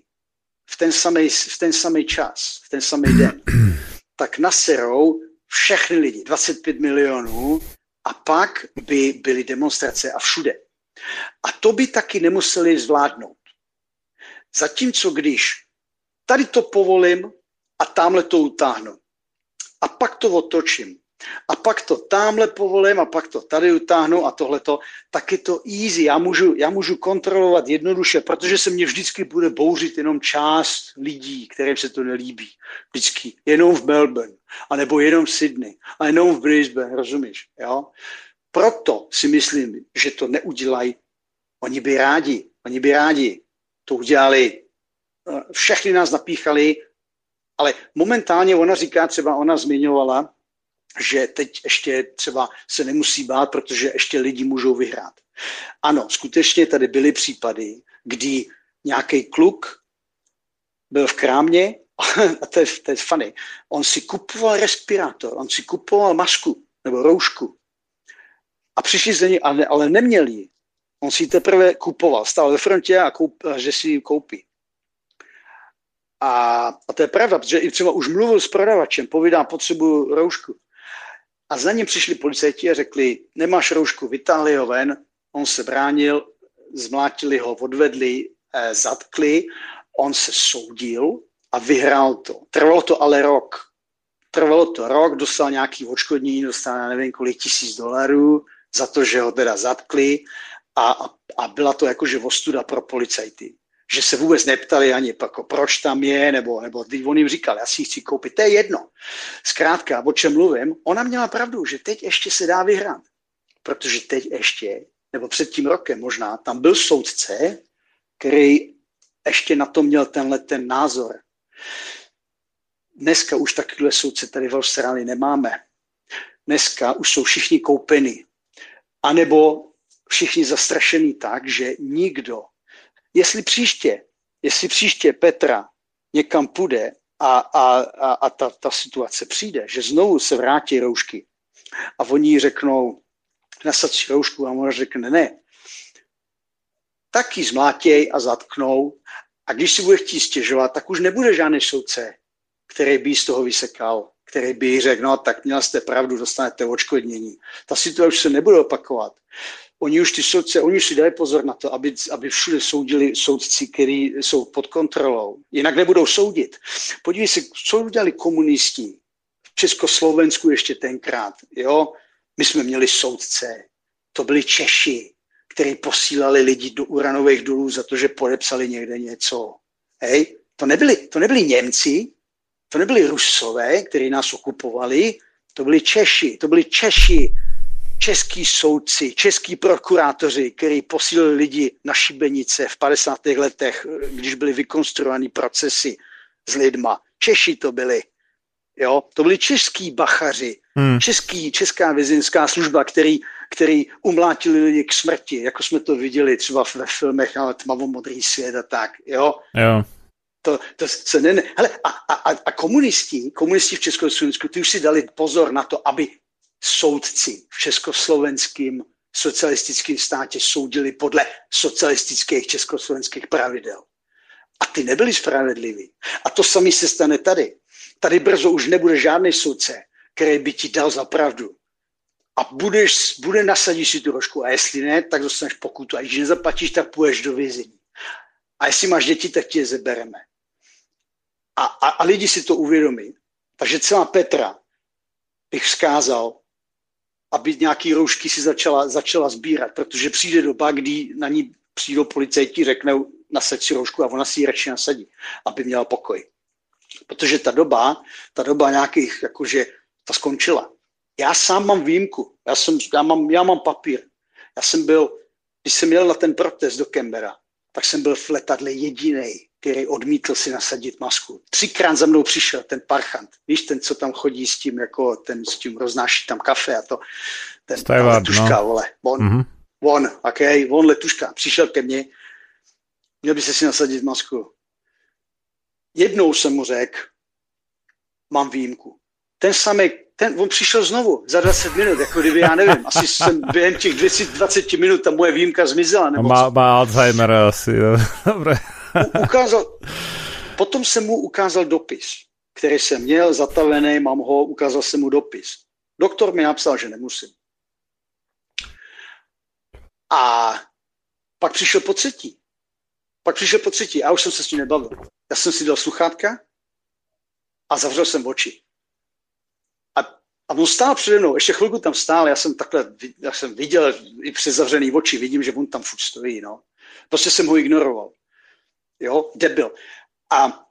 v ten samý, v ten samý čas, v ten samý den, <clears throat> tak naserou všechny lidi, 25 milionů, a pak by byly demonstrace a všude. A to by taky nemuseli zvládnout. Zatímco když tady to povolím a tamhle to utáhnu a pak to otočím a pak to tamhle povolím a pak to tady utáhnu a tohleto, tak je to easy. Já můžu, já můžu kontrolovat jednoduše, protože se mně vždycky bude bouřit jenom část lidí, kterým se to nelíbí. Vždycky. Jenom v Melbourne, anebo jenom v Sydney, a jenom v Brisbane, rozumíš? Jo? Proto si myslím, že to neudělají. Oni by rádi, oni by rádi to udělali. Eh, všechny nás napíchali, ale momentálně ona říká, třeba ona zmiňovala, že teď ještě třeba se nemusí bát, protože ještě lidi můžou vyhrát. Ano, skutečně tady byly případy, kdy nějaký kluk byl v krámě, <laughs> a to je, to je funny, on si kupoval respirátor, on si kupoval masku nebo roušku a přišli z ní, ale, ale neměl ji. On si teprve kupoval, stál ve frontě a, koup, že si ji koupí. A, a to je pravda, protože i třeba už mluvil s prodavačem, povídám, potřebuju roušku. A za ním přišli policajti a řekli, nemáš roušku, vytáhli ho ven, on se bránil, zmlátili ho, odvedli, eh, zatkli, on se soudil a vyhrál to. Trvalo to ale rok. Trvalo to rok, dostal nějaký odškodnění, dostal nevím kolik tisíc dolarů za to, že ho teda zatkli a, a, byla to jakože ostuda pro policajty že se vůbec neptali ani jako proč tam je, nebo, nebo on jim říkal, já si chci koupit, to je jedno. Zkrátka, o čem mluvím, ona měla pravdu, že teď ještě se dá vyhrát, protože teď ještě, nebo před tím rokem možná, tam byl soudce, který ještě na to měl tenhle ten názor. Dneska už takovýhle soudce tady v Austrálii nemáme. Dneska už jsou všichni koupeni. A nebo všichni zastrašený tak, že nikdo jestli příště, jestli příště Petra někam půjde a, a, a, a ta, ta situace přijde, že znovu se vrátí roušky a oni řeknou, nasad si roušku a ona řekne ne, tak ji zmlátěj a zatknou a když si bude chtít stěžovat, tak už nebude žádný soudce, který by z toho vysekal, který by řekl, no tak měla jste pravdu, dostanete očkodnění. Ta situace už se nebude opakovat oni už ty soudce, oni už si dají pozor na to, aby, aby všude soudili soudci, kteří jsou pod kontrolou. Jinak nebudou soudit. Podívej se, co udělali komunisti v Československu ještě tenkrát. Jo? My jsme měli soudce, to byli Češi, kteří posílali lidi do uranových dolů za to, že podepsali někde něco. Hej? To nebyli, to nebyli Němci, to nebyli Rusové, kteří nás okupovali, to byli Češi, to byli Češi, český soudci, český prokurátoři, kteří posílili lidi na šibenice v 50. letech, když byly vykonstruovány procesy s lidma. Češi to byli. Jo? To byli český bachaři, hmm. český, česká vězeňská služba, který, který umlátili lidi k smrti, jako jsme to viděli třeba ve filmech, ale tmavomodrý svět a tak. Jo? jo. To, to se ne, ne. Hele, a, a, a komunisti, komunisti v Československu, ty už si dali pozor na to, aby soudci v československém socialistickém státě soudili podle socialistických československých pravidel. A ty nebyli spravedliví. A to sami se stane tady. Tady brzo už nebude žádný soudce, který by ti dal za pravdu. A budeš, bude nasadit si tu rožku. A jestli ne, tak dostaneš pokutu. A když nezaplatíš, tak půjdeš do vězení. A jestli máš děti, tak ti je zebereme. A, a, a lidi si to uvědomí. Takže celá Petra bych vzkázal, aby nějaký roušky si začala, začala sbírat, protože přijde doba, kdy na ní přijdou policajti, řeknou, nasaď si roušku a ona si ji radši nasadí, aby měla pokoj. Protože ta doba, ta doba nějakých, jakože ta skončila. Já sám mám výjimku. Já, jsem, já, mám, já mám papír. Já jsem byl, když jsem jel na ten protest do Kembera, tak jsem byl v letadle jediný, který odmítl si nasadit masku. Třikrát za mnou přišel ten parchant. Víš, ten, co tam chodí s tím, jako ten s tím roznáší tam kafe a to. Ten Steward, letuška, no. vole. On, Mhm. on, ok, on letuška. Přišel ke mně, měl by se si nasadit masku. Jednou jsem mu řekl, mám výjimku. Ten samý, ten, on přišel znovu za 20 minut, jako kdyby, já nevím, asi jsem během těch 220 minut ta moje výjimka zmizela, nebo Má, má Alzheimer asi. <laughs> jo. Dobre. U- ukázal, potom jsem mu ukázal dopis, který jsem měl zatavený, mám ho, ukázal jsem mu dopis. Doktor mi napsal, že nemusím. A pak přišel po třetí. Pak přišel po třetí a už jsem se s ním nebavil. Já jsem si dal sluchátka a zavřel jsem oči. A, on stál přede mnou, ještě chvilku tam stál, já jsem takhle, já jsem viděl i přes zavřený oči, vidím, že on tam furt stojí, no. Prostě jsem ho ignoroval. Jo, debil. A,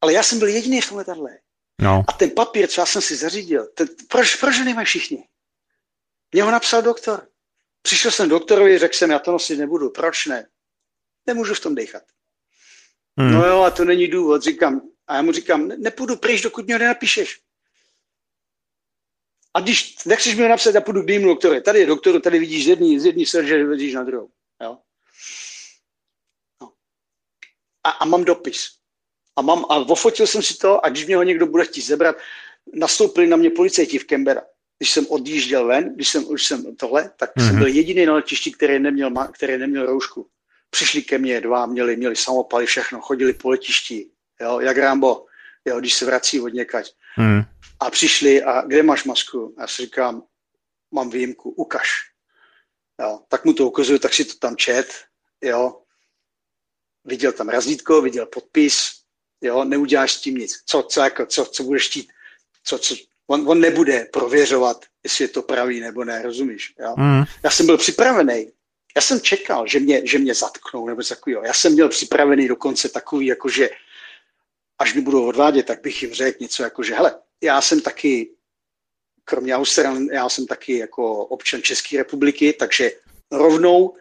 ale já jsem byl jediný v tom letadle. No. A ten papír, co já jsem si zařídil, ten, proč, proč nemají všichni? Mě ho napsal doktor. Přišel jsem doktorovi, řekl jsem, já to nosit nebudu. Proč ne? Nemůžu v tom dechat. Hmm. No jo, a to není důvod. Říkám, a já mu říkám, "Ne- nepůjdu pryč, dokud mě ho nenapíšeš. A když nechceš mi ho napsat, já půjdu k jinému doktorovi. Tady je doktor, tady vidíš z jedný, z jedný srže, vidíš na druhou. Jo? No. A, a, mám dopis. A, mám, a ofotil jsem si to a když mě ho někdo bude chtít zebrat, nastoupili na mě policajti v Canberra. Když jsem odjížděl ven, když jsem, už jsem tohle, tak mm-hmm. jsem Mhm. byl jediný na letišti, který neměl, který neměl roušku. Přišli ke mně dva, měli, měli samopaly, všechno, chodili po letišti, jo, jak Rambo, jo, když se vrací od někať. Hmm. A přišli a kde máš masku? A já si říkám, mám výjimku, ukaž. Jo, tak mu to ukazuju, tak si to tam čet, jo. Viděl tam razítko, viděl podpis, jo, neuděláš s tím nic. Co, co, jako, co, co budeš chtít? Co, co, on, on nebude prověřovat, jestli je to pravý nebo ne, rozumíš? Jo? Hmm. Já jsem byl připravený. Já jsem čekal, že mě, že mě zatknou nebo takového. Já jsem měl připravený dokonce takový, jako že až mi budou odvádět, tak bych jim řekl něco jako, že hele, já jsem taky, kromě Austran, já jsem taky jako občan České republiky, takže rovnou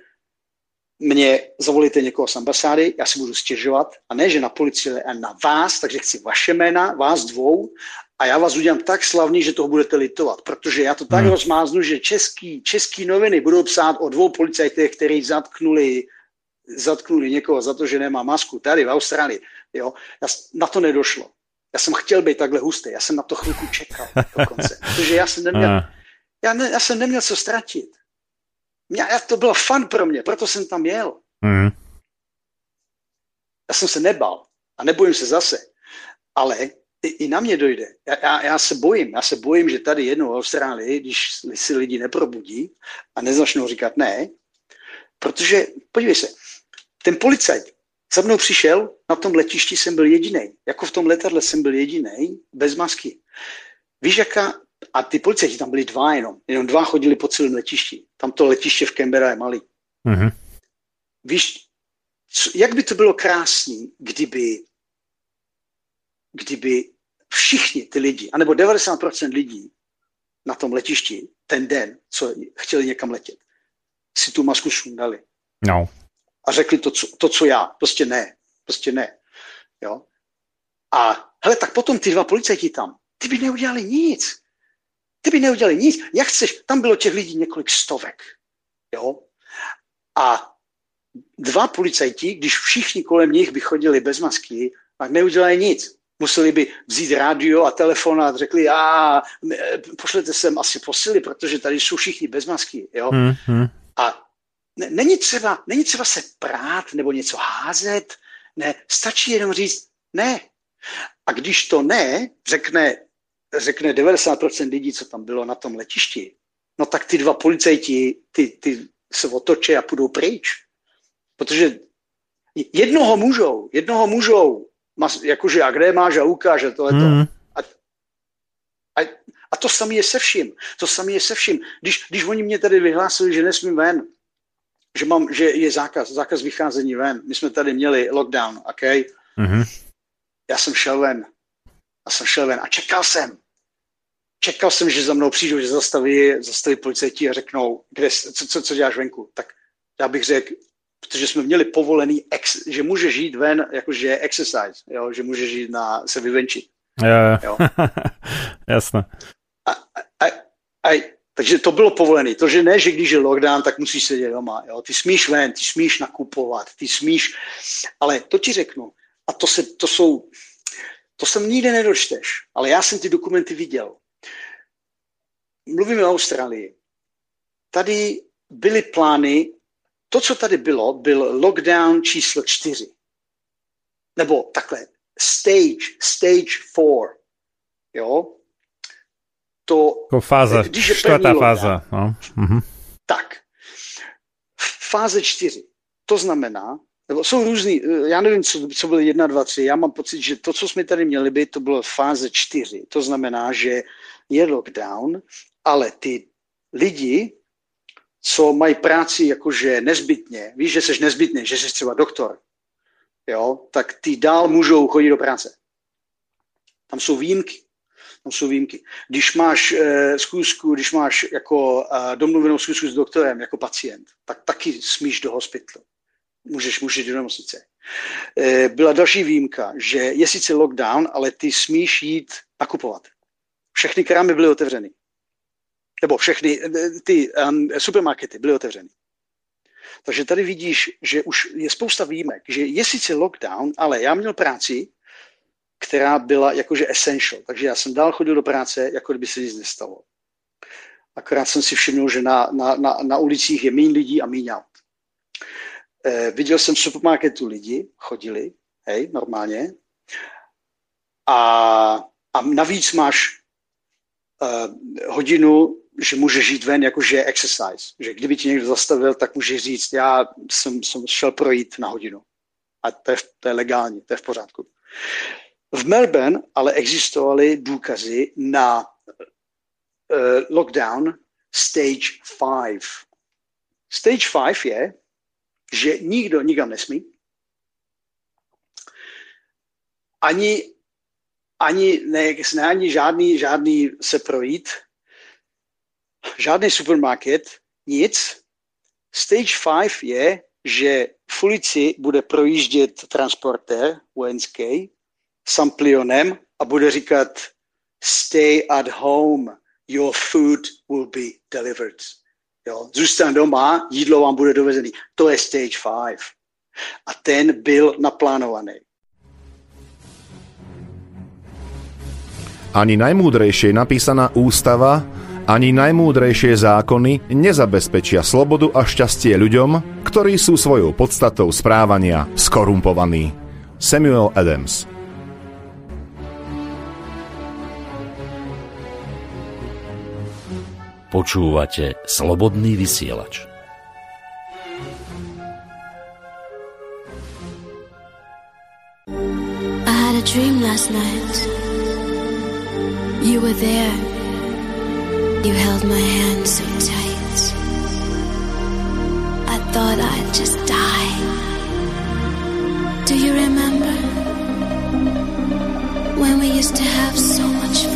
mě zavolíte někoho z ambasády, já si budu stěžovat, a ne, že na policii, ale na vás, takže chci vaše jména, vás dvou, a já vás udělám tak slavný, že toho budete litovat, protože já to tak Hmm. rozmáznu, že český, český noviny budou psát o dvou policajtech, kteří zatknuli, zatknuli někoho za to, že nemá masku tady v Austrálii. Jo? Já, na to nedošlo. Já jsem chtěl být takhle hustý, já jsem na to chvilku čekal dokonce, <laughs> protože já jsem neměl, já, ne, já jsem neměl co ztratit. Mě, já, to bylo fun pro mě, proto jsem tam jel. Hmm. Já jsem se nebal a nebojím se zase. Ale i, i na mě dojde. Já, já, já se bojím. Já se bojím, že tady jednou v Austrálii, když si lidi neprobudí a nezačnou říkat ne, protože, podívej se, ten policajt za mnou přišel, na tom letišti jsem byl jediný. Jako v tom letadle jsem byl jediný, bez masky. Víš, jaká... A ty policajti tam byli dva jenom. Jenom dva chodili po celém letišti. Tam to letiště v Canberra je malý. Mhm. Víš, co, jak by to bylo krásný, kdyby, kdyby všichni ty lidi, anebo 90% lidí na tom letišti ten den, co chtěli někam letět, si tu masku sundali No. A řekli to, co, to, co já. Prostě ne. Prostě ne. Jo? A hele, tak potom ty dva policajti tam, ty by neudělali nic. Ty by neudělali nic. Jak chceš, tam bylo těch lidí několik stovek. Jo? A dva policajti, když všichni kolem nich by chodili bez masky, tak neudělají nic. Museli by vzít rádio a telefon a řekli, a pošlete sem asi posily, protože tady jsou všichni bez masky. Jo? Hmm. Hmm. A není, třeba, není třeba se prát nebo něco házet, ne, stačí jenom říct ne. A když to ne, řekne, řekne 90% lidí, co tam bylo na tom letišti, no tak ty dva policajti, ty, ty se otočí a půjdou pryč. Protože jednoho můžou, jednoho můžou, jakože a kde máš a ukáže to, to. Hmm. A, A, a to samé je se vším. To samé je se vším. Když, když oni mě tady vyhlásili, že nesmím ven, že, mám, že je zákaz, zákaz vycházení ven, my jsme tady měli lockdown, OK? Mhm. Já jsem šel ven. Já jsem šel ven a čekal jsem. Čekal jsem, že za mnou přijdou, že zastaví, zastaví policajti a řeknou, kde, co, co, co děláš venku. Tak já bych řekl, protože jsme měli povolený, ex, že může žít ven, jakože exercise, jo? že může žít na, se vyvenčit. Jo, Jo. <laughs> Jasné. A, a, a, takže to bylo povolené. To, že ne, že když je lockdown, tak musíš sedět doma. Jo? Ty smíš ven, ty smíš nakupovat, ty smíš, ale to ti řeknu. A to, se, to jsou, to jsem nikde nedočteš, ale já jsem ty dokumenty viděl. Mluvíme o Austrálii. Tady byly plány, to, co tady bylo, byl lockdown číslo čtyři. Nebo takhle, stage, stage four. Jo? To, Jako fáza, Když je štvrtá první fáza. No. Mhm. tak, fáze čtyři. To znamená, nebo jsou různý, eh, já nevím, co, co bylo jedna, dva, tři, já mám pocit, že to, co jsme tady měli být, to bylo fáze čtyři. To znamená, že je lockdown, ale ty lidi, co mají práci jakože nezbytně, víš, že jsi nezbytný, že jsi třeba doktor, jo, tak ty dál můžou chodit do práce. Tam jsou výjimky. Jsou výjimky. Když máš uh, zkusku, když máš jako uh, domluvenou zkusku s doktorem jako pacient, tak taky smíš do hospitalu. Můžeš, můžeš do nemocnice. Uh, byla další výjimka, že je sice lockdown, ale ty smíš jít nakupovat. Všechny krámy byly otevřeny. Nebo všechny eh, ty um, supermarkety byly otevřeny. Takže tady vidíš, že už je spousta výjimek, že je sice lockdown, ale já měl práci, která byla jakože essential. Takže já jsem dál chodil do práce, jako kdyby se nic nestalo. Akorát jsem si všiml, že na, na, na, na ulicích je méně lidí a méně aut. Eh, viděl jsem v supermarketu lidi, chodili, hej, normálně. A, a navíc máš eh, hodinu, že můžeš žít ven jakože exercise. Že kdyby ti někdo zastavil, tak můžeš říct, já jsem, jsem šel projít na hodinu. A to je, to je legální, to je v pořádku. V Melbourne ale existovaly důkazy na uh, lockdown stage 5. Stage 5 je, že nikdo nikam nesmí, ani, ani, ne, ne, ani žádný, žádný se projít, žádný supermarket, nic. Stage 5 je, že v ulici bude projíždět transportér vojenský s amplionem a bude říkat stay at home, your food will be delivered. Jo, zůstan doma, jídlo vám bude dovezený. To je stage 5. A ten byl naplánovaný. Ani najmúdrejšie napísaná ústava, ani najmúdrejšie zákony nezabezpečia slobodu a šťastie ľuďom, ktorí sú svojou podstatou správania skorumpovaní. Samuel Adams Počúvate Slobodný vysielač. I had a dream last night. You were there. You held my hand so tight. I thought I'd just die. Do you remember? When we used to have so much fun.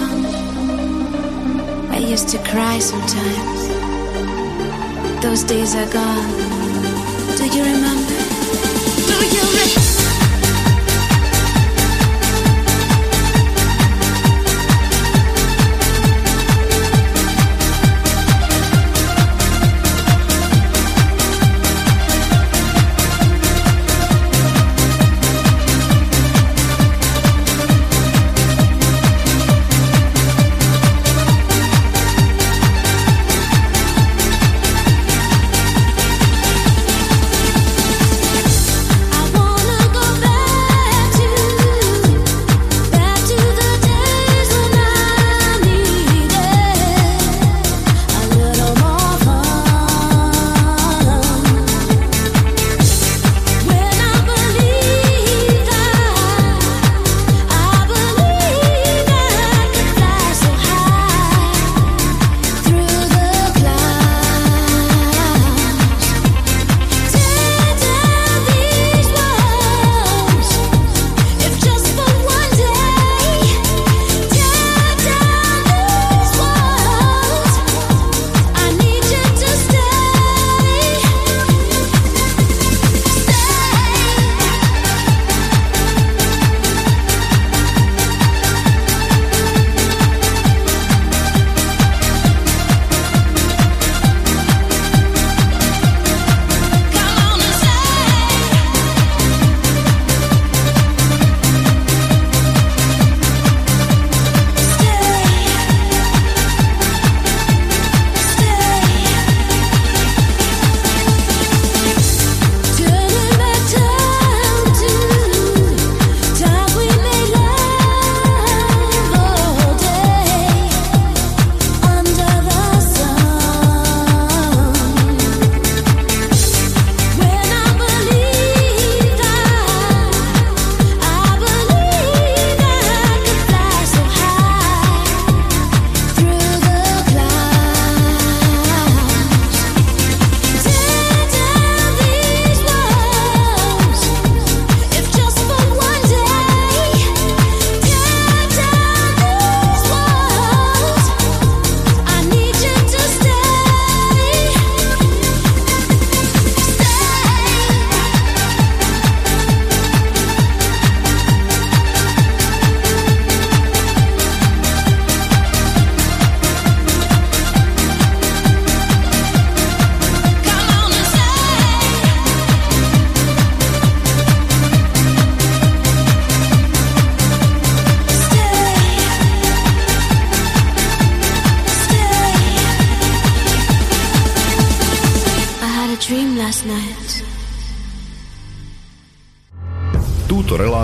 Used to cry sometimes. Those days are gone. Do you remember?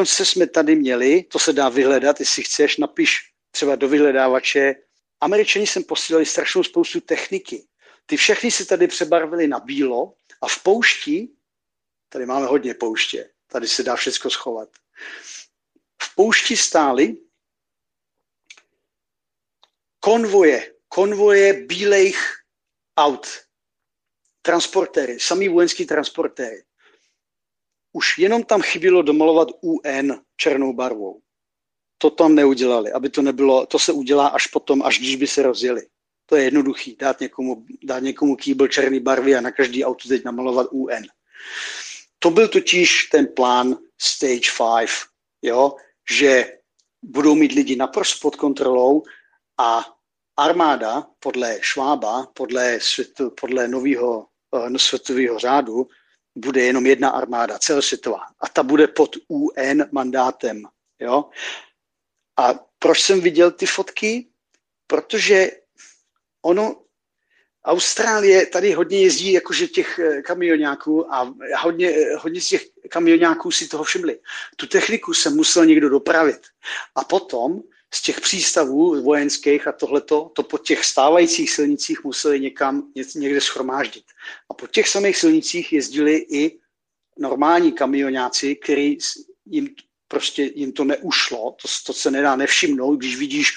Dokonce jsme tady měli, to se dá vyhledat, jestli chceš, napiš třeba do vyhledávače. Američani sem posílali strašnou spoustu techniky. Ty všechny se tady přebarvili na bílo a v poušti, tady máme hodně pouště, tady se dá všechno schovat. V poušti stály konvoje, konvoje bílejch aut, transportéry, samý vojenský transportéry už jenom tam chybělo domalovat UN černou barvou. To tam neudělali, aby to nebylo, to se udělá až potom, až když by se rozjeli. To je jednoduchý, dát někomu, dát někomu kýbl černý barvy a na každý auto teď namalovat UN. To byl totiž ten plán Stage 5, jo? že budou mít lidi naprosto pod kontrolou a armáda podle Švába, podle, světu, podle nového uh, světového řádu, bude jenom jedna armáda, celosvětová. A ta bude pod UN mandátem. Jo? A proč jsem viděl ty fotky? Protože ono, Austrálie tady hodně jezdí jakože těch eh, kamionáků a hodně, hodně z těch kamionáků si toho všimli. Tu techniku se musel někdo dopravit. A potom z těch přístavů vojenských a tohleto, to po těch stávajících silnicích museli někam někde schromáždit. A po těch samých silnicích jezdili i normální kamionáci, který jim prostě jim to neušlo, to, to se nedá nevšimnout, když vidíš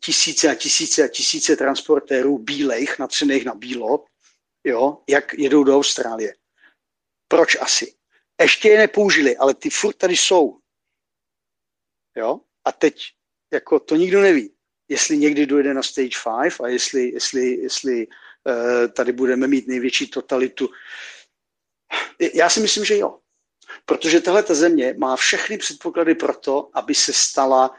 tisíce a tisíce a tisíce transportérů bílejch, natřených na bílo, jo, jak jedou do Austrálie. Proč asi? Ještě je nepoužili, ale ty furt tady jsou. Jo? A teď jako to nikdo neví. Jestli někdy dojde na stage 5 a jestli, jestli, jestli uh, tady budeme mít největší totalitu. Já si myslím, že jo. Protože tahle ta země má všechny předpoklady pro to, aby se stala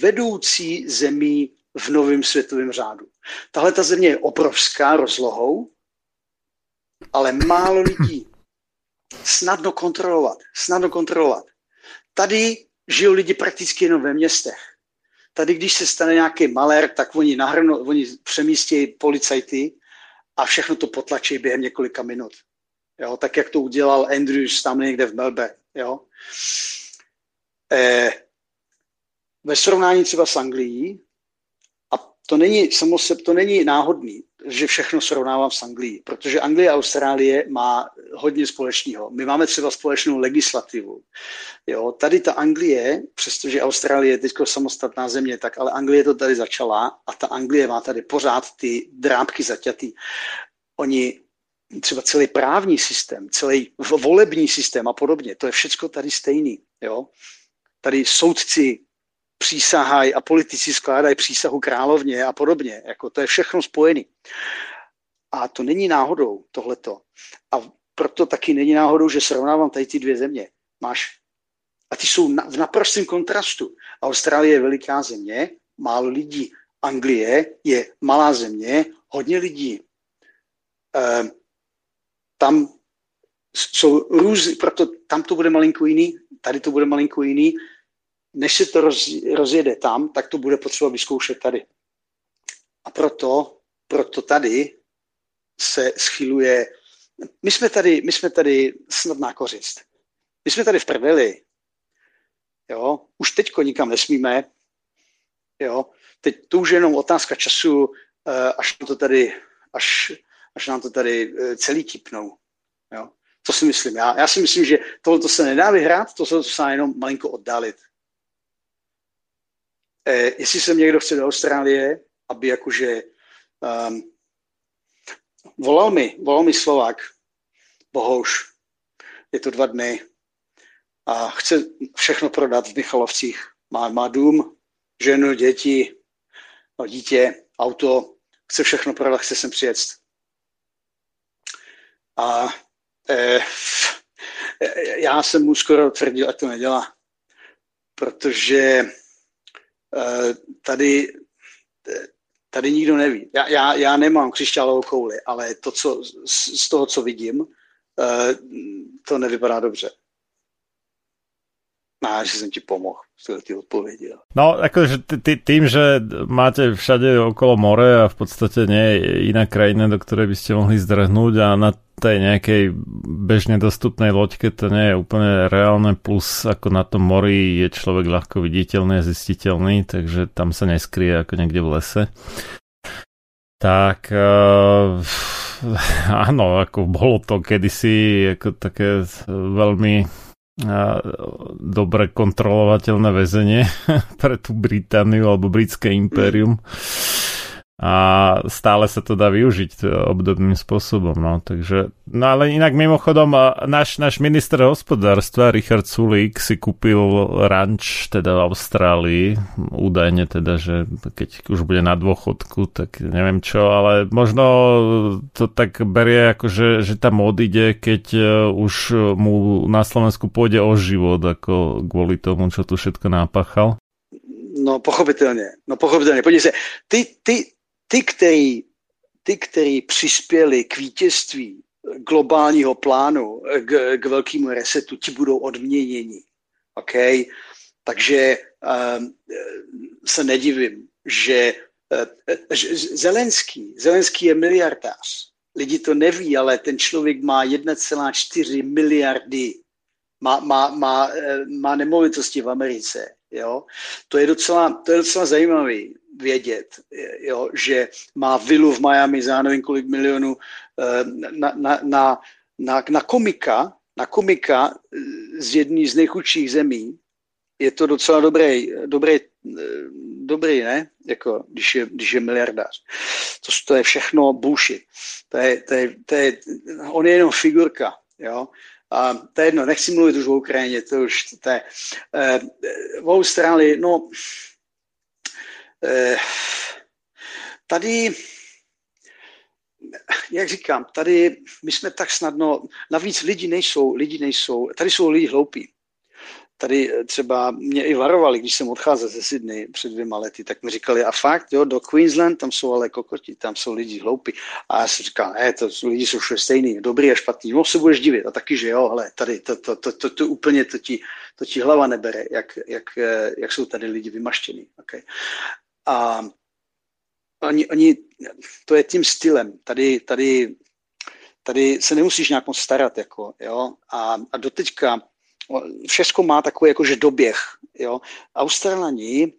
vedoucí zemí v novém světovém řádu. Tahle ta země je obrovská rozlohou, ale málo lidí. Snadno kontrolovat. Snadno kontrolovat. Tady žijou lidi prakticky jenom ve městech. Tady, když se stane nějaký malér, tak oni, nahrnou, oni přemístějí policajty a všechno to potlačí během několika minut. Jo, tak jak to udělal Andrews tam někde v Melbe. Jo. E, ve srovnání třeba s Anglií, a to není, samoseb, to není náhodný, že všechno srovnávám s Anglií, protože Anglie a Austrálie má hodně společného. My máme třeba společnou legislativu. Jo, tady ta Anglie, přestože Austrálie je teď samostatná země, tak ale Anglie to tady začala a ta Anglie má tady pořád ty drábky zaťatý. Oni třeba celý právní systém, celý volební systém a podobně, to je všechno tady stejný. Jo? Tady soudci přísahají a politici skládají přísahu královně a podobně. Jako to je všechno spojený. A to není náhodou tohleto. A proto taky není náhodou, že srovnávám tady ty dvě země. Máš a ty jsou na, v naprostém kontrastu. Austrálie je veliká země, málo lidí. Anglie je malá země, hodně lidí. E, tam jsou různý, proto tam to bude malinko jiný, tady to bude malinko jiný než se to roz, rozjede tam, tak to bude potřeba vyzkoušet tady. A proto, proto tady se schyluje, my jsme tady, my jsme tady snadná kořist. My jsme tady v prdeli. Jo, už teďko nikam nesmíme. Jo, teď to už je jenom otázka času, eh, až nám to tady, až, až nám to tady eh, celý tipnou. Jo. To si myslím já. Já si myslím, že tohle se nedá vyhrát, to se, to jenom malinko oddálit. Eh, jestli se někdo chce do Austrálie, aby jakože um, volal mi, volal mi Slovák, Bohouš, je to dva dny a chce všechno prodat v Michalovcích. Má, má dům, ženu, děti, no, dítě, auto, chce všechno prodat, chce sem přijet. A eh, já jsem mu skoro tvrdil, ať to nedělá, protože tady, tady nikdo neví. Já, já, já nemám křišťálovou kouli, ale to, co, z, z toho, co vidím, eh, to nevypadá dobře. No, že jsem ti pomohl z ty odpovědi. No, akože tým, že máte všade okolo more a v podstate nie je iná krajina, do ktorej by ste mohli zdrhnúť a na tej nejakej bežne dostupnej loďke to nie je úplne reálne, plus ako na tom mori je človek ľahko viditeľný a zistiteľný, takže tam sa neskrie ako niekde v lese. Tak <laughs> uh, áno, ako bolo to kedysi ako také veľmi uh, dobre kontrolovateľné väzenie <laughs> pre tú Britániu alebo britské impérium. A stále sa to dá využiť obdobným spôsobom. No. Takže, no ale inak mimochodom náš, náš minister hospodárstva Richard Sulík si kúpil ranč teda v Austrálii, údajne teda, že keď už bude na dôchodku, tak neviem čo, ale možno to tak berie ako, že, že tam odíde, keď e, už mu na Slovensku pôjde o život, ako kvôli tomu, čo tu všetko nápachal. No pochopitelně, no pochopitelně. Podívej se, ty, ty, ty, který, ty, který přispěli k vítězství globálního plánu, k, k velkému resetu, ti budou odměněni. OK? Takže um, se nedivím, že uh, Zelenský, Zelenský je miliardář. Lidi to neví, ale ten člověk má 1,4 miliardy. Má, má, má, eh, má nemovitosti v Americe. Jo? To, je docela, to je docela zajímavý vědět, jo, že má vilu v Miami za nevím kolik milionů eh, na, na, na, na, na komika, na komika z jedné z nejchudších zemí, je to docela dobrý, dobrý, eh, dobrý ne? Jako, když je, když je miliardář. To, to je všechno bullshit. To je, to je, to je, on je jenom figurka. Jo? A to je jedno, nechci mluvit už o Ukrajině, to už to je. Eh, v Austrálii, no, Eh, tady, jak říkám, tady my jsme tak snadno, navíc lidi nejsou, lidi nejsou, tady jsou lidi hloupí. Tady třeba mě i varovali, když jsem odcházel ze Sydney před dvěma lety, tak mi říkali, a fakt, jo, do Queensland, tam jsou ale kokoti, tam jsou lidi hloupí. A já jsem říkal, ne, to lidi jsou všude stejný, dobrý a špatný, no se budeš divit, a taky, že jo, ale tady to, to, to, to, to úplně, to ti, to ti hlava nebere, jak, jak, jak jsou tady lidi vymaštění. Okay. A oni, oni, to je tím stylem. Tady, tady, tady se nemusíš nějak moc starat. Jako, jo? A, a doteďka všechno má takový jakože doběh. Jo? Australani,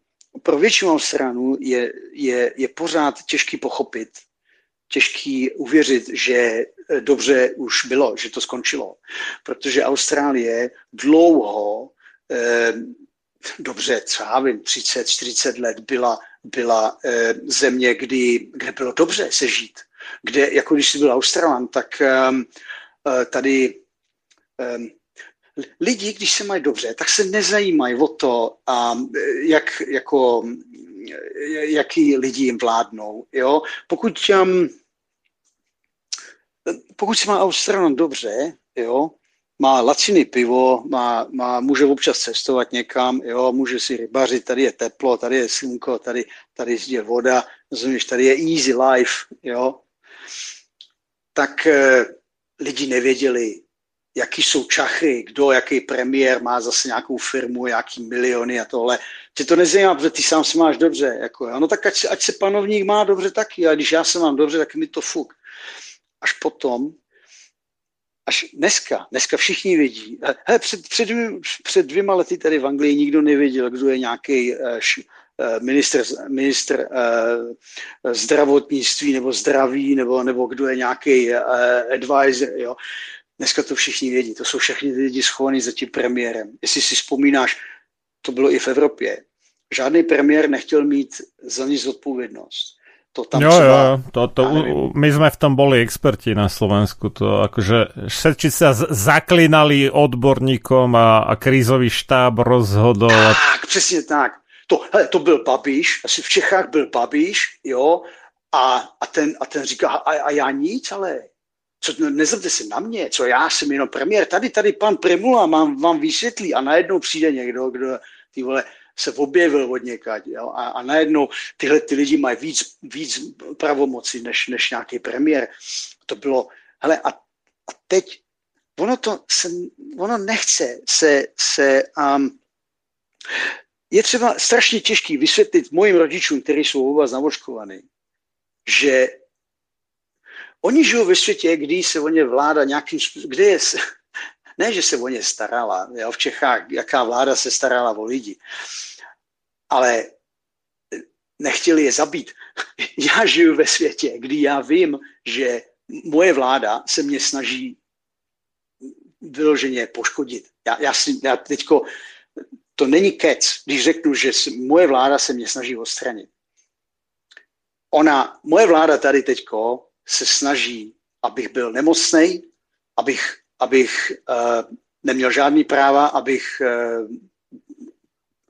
pro většinu Australanů je, je, je pořád těžký pochopit, těžký uvěřit, že dobře už bylo, že to skončilo. Protože Austrálie dlouho, eh, dobře, třeba 30-40 let byla byla eh, země, kdy, kde bylo dobře se žít. Kde, jako když jsi byl Australan, tak um, tady um, lidi, když se mají dobře, tak se nezajímají o to, um, jak, jako, jaký lidi jim vládnou. Jo? Pokud, um, pokud se má Australan dobře, jo, má laciný pivo, má, má, může občas cestovat někam, jo, může si rybařit, tady je teplo, tady je slunko, tady, tady je voda, rozumíš, tady je easy life, jo, tak e, lidi nevěděli, jaký jsou čachry, kdo, jaký premiér má zase nějakou firmu, jaký miliony a tohle. Tě to nezajímá, protože ty sám se máš dobře. Jako, no tak ať ať se panovník má dobře taky, a když já se mám dobře, tak mi to fuk. Až potom až dneska, dneska všichni vědí. He, před, před, před dvěma lety tady v Anglii nikdo nevěděl, kdo je nějaký minister, minister uh, zdravotnictví nebo zdraví, nebo, nebo kdo je nějaký advisor. Jo. Dneska to všichni vědí, to jsou všechny lidi schovaní za tím premiérem. Jestli si vzpomínáš, to bylo i v Evropě. Žádný premiér nechtěl mít za nic zodpovědnost to tam jo, třeba... Jo, to, to, my sme v tom boli experti na Slovensku, to akože všetci sa zaklinali odborníkom a, a krízový štáb rozhodol. Tak, přesně tak. To, hele, to byl Babiš, asi v Čechách byl Babiš, jo, a, a, ten, a ten říká, a, a já nic, ale co, nezlobte se na mě, co já jsem jenom premiér, tady, tady pan Primula mám, vám vysvětlí a najednou přijde někdo, kdo, ty vole, se objevil od někať. Jo? A, a najednou tyhle ty lidi mají víc, víc pravomoci než, než nějaký premiér. To bylo, hele, a, a teď ono to se, ono nechce se, se um, je třeba strašně těžký vysvětlit mojim rodičům, kteří jsou oba znavočkovaní, že oni žijou ve světě, kdy se o ně vláda nějakým způsobem, kde je, ne, že se o ně starala, jo, v Čechách, jaká vláda se starala o lidi, ale nechtěli je zabít. <laughs> Já žiju ve světě, kdy já vím, že moje vláda se mě snaží vyloženě poškodit. Já, já, si, já teďko, to není kec, když řeknu, že moje vláda se mě snaží odstranit. ona, moje vláda tady teďko se snaží, abych byl nemocný, abych, abych uh, neměl žádný práva, abych uh,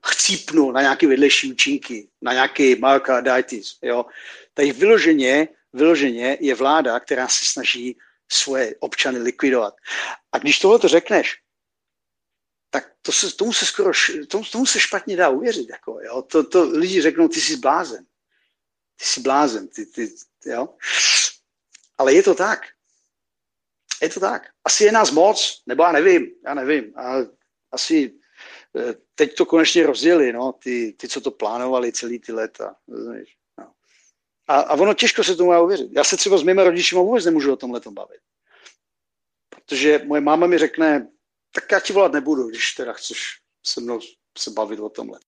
chcípnul na nějaké vedlejší účinky, na nějaký myocarditis. Jo. Tady vyloženě, vyloženě je vláda, která se snaží svoje občany likvidovat. A když tohle to řekneš, tak to se, tomu, se skoro, tomu, tomu se špatně dá uvěřit. Jako, jo. To, to lidi řeknou, ty jsi blázen. Ty jsi blázen. Ty, ty, jo. Ale je to tak. Je to tak. Asi je nás moc, nebo já nevím, já nevím. A asi eh, teď to konečně rozdělili, no, ty, ty, co to plánovali celý ty léta. No. A, a ono těžko se tomu má uvěřit. Já se třeba s mými rodiči vůbec nemůžu o tomhle bavit. Protože moje máma mi řekne, tak já ti volat nebudu, když teda chceš se mnou se bavit o tomhle.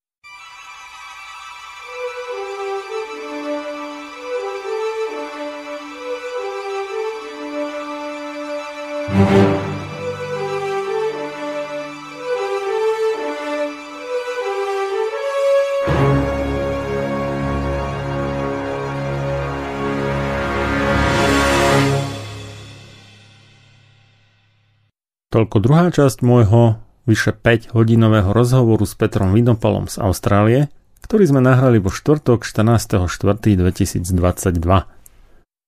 Toľko druhá časť môjho vyše 5 hodinového rozhovoru s Petrom Vinopalom z Austrálie, ktorý sme nahrali vo štvrtok 14.4.2022.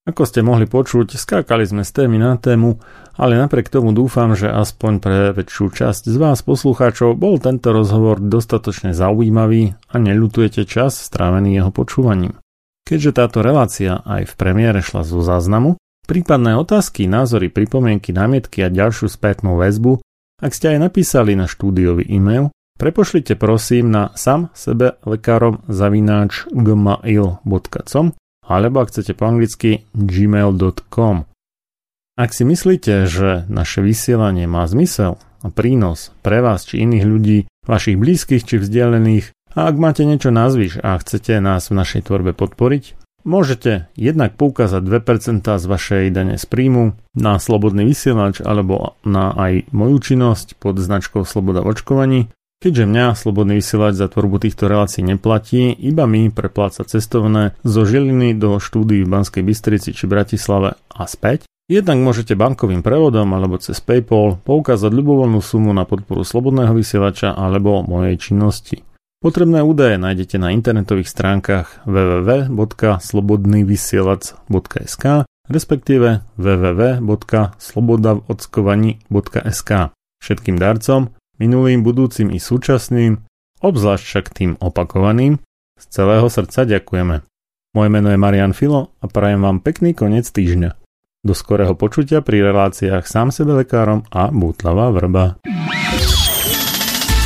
Ako ste mohli počuť, skákali sme z témy na tému, ale napriek tomu dúfam, že aspoň pre väčšiu časť z vás poslucháčov bol tento rozhovor dostatočne zaujímavý a neľutujete čas strávený jeho počúvaním. Keďže táto relácia aj v premiére šla zo záznamu, Prípadné otázky, názory, pripomienky, námietky a ďalšiu spätnú väzbu, ak ste aj napísali na štúdiový e-mail, prepošlite prosím na sam sebe lekárom zavináč gmail.com alebo ak chcete po anglicky gmail.com. Ak si myslíte, že naše vysielanie má zmysel a prínos pre vás či iných ľudí, vašich blízkych či vzdialených, a ak máte niečo na a chcete nás v našej tvorbe podporiť, Môžete jednak poukázať 2% z vašej dane z príjmu na slobodný vysielač alebo na aj moju činnosť pod značkou Sloboda v očkovaní, keďže mňa slobodný vysielač za tvorbu týchto relácií neplatí, iba mi prepláca cestovné zo Žiliny do štúdií v Banskej Bystrici či Bratislave a späť. Jednak môžete bankovým prevodom alebo cez PayPal poukázať ľubovoľnú sumu na podporu slobodného vysielača alebo mojej činnosti. Potrebné údaje nájdete na internetových stránkach www.slobodnyvysielac.sk respektíve www.slobodavodskovani.sk Všetkým darcom, minulým, budúcim i súčasným, obzvlášť však tým opakovaným, z celého srdca ďakujeme. Moje meno je Marian Filo a prajem vám pekný koniec týždňa. Do skorého počutia pri reláciách sám sebe lekárom a Bútlava vrba.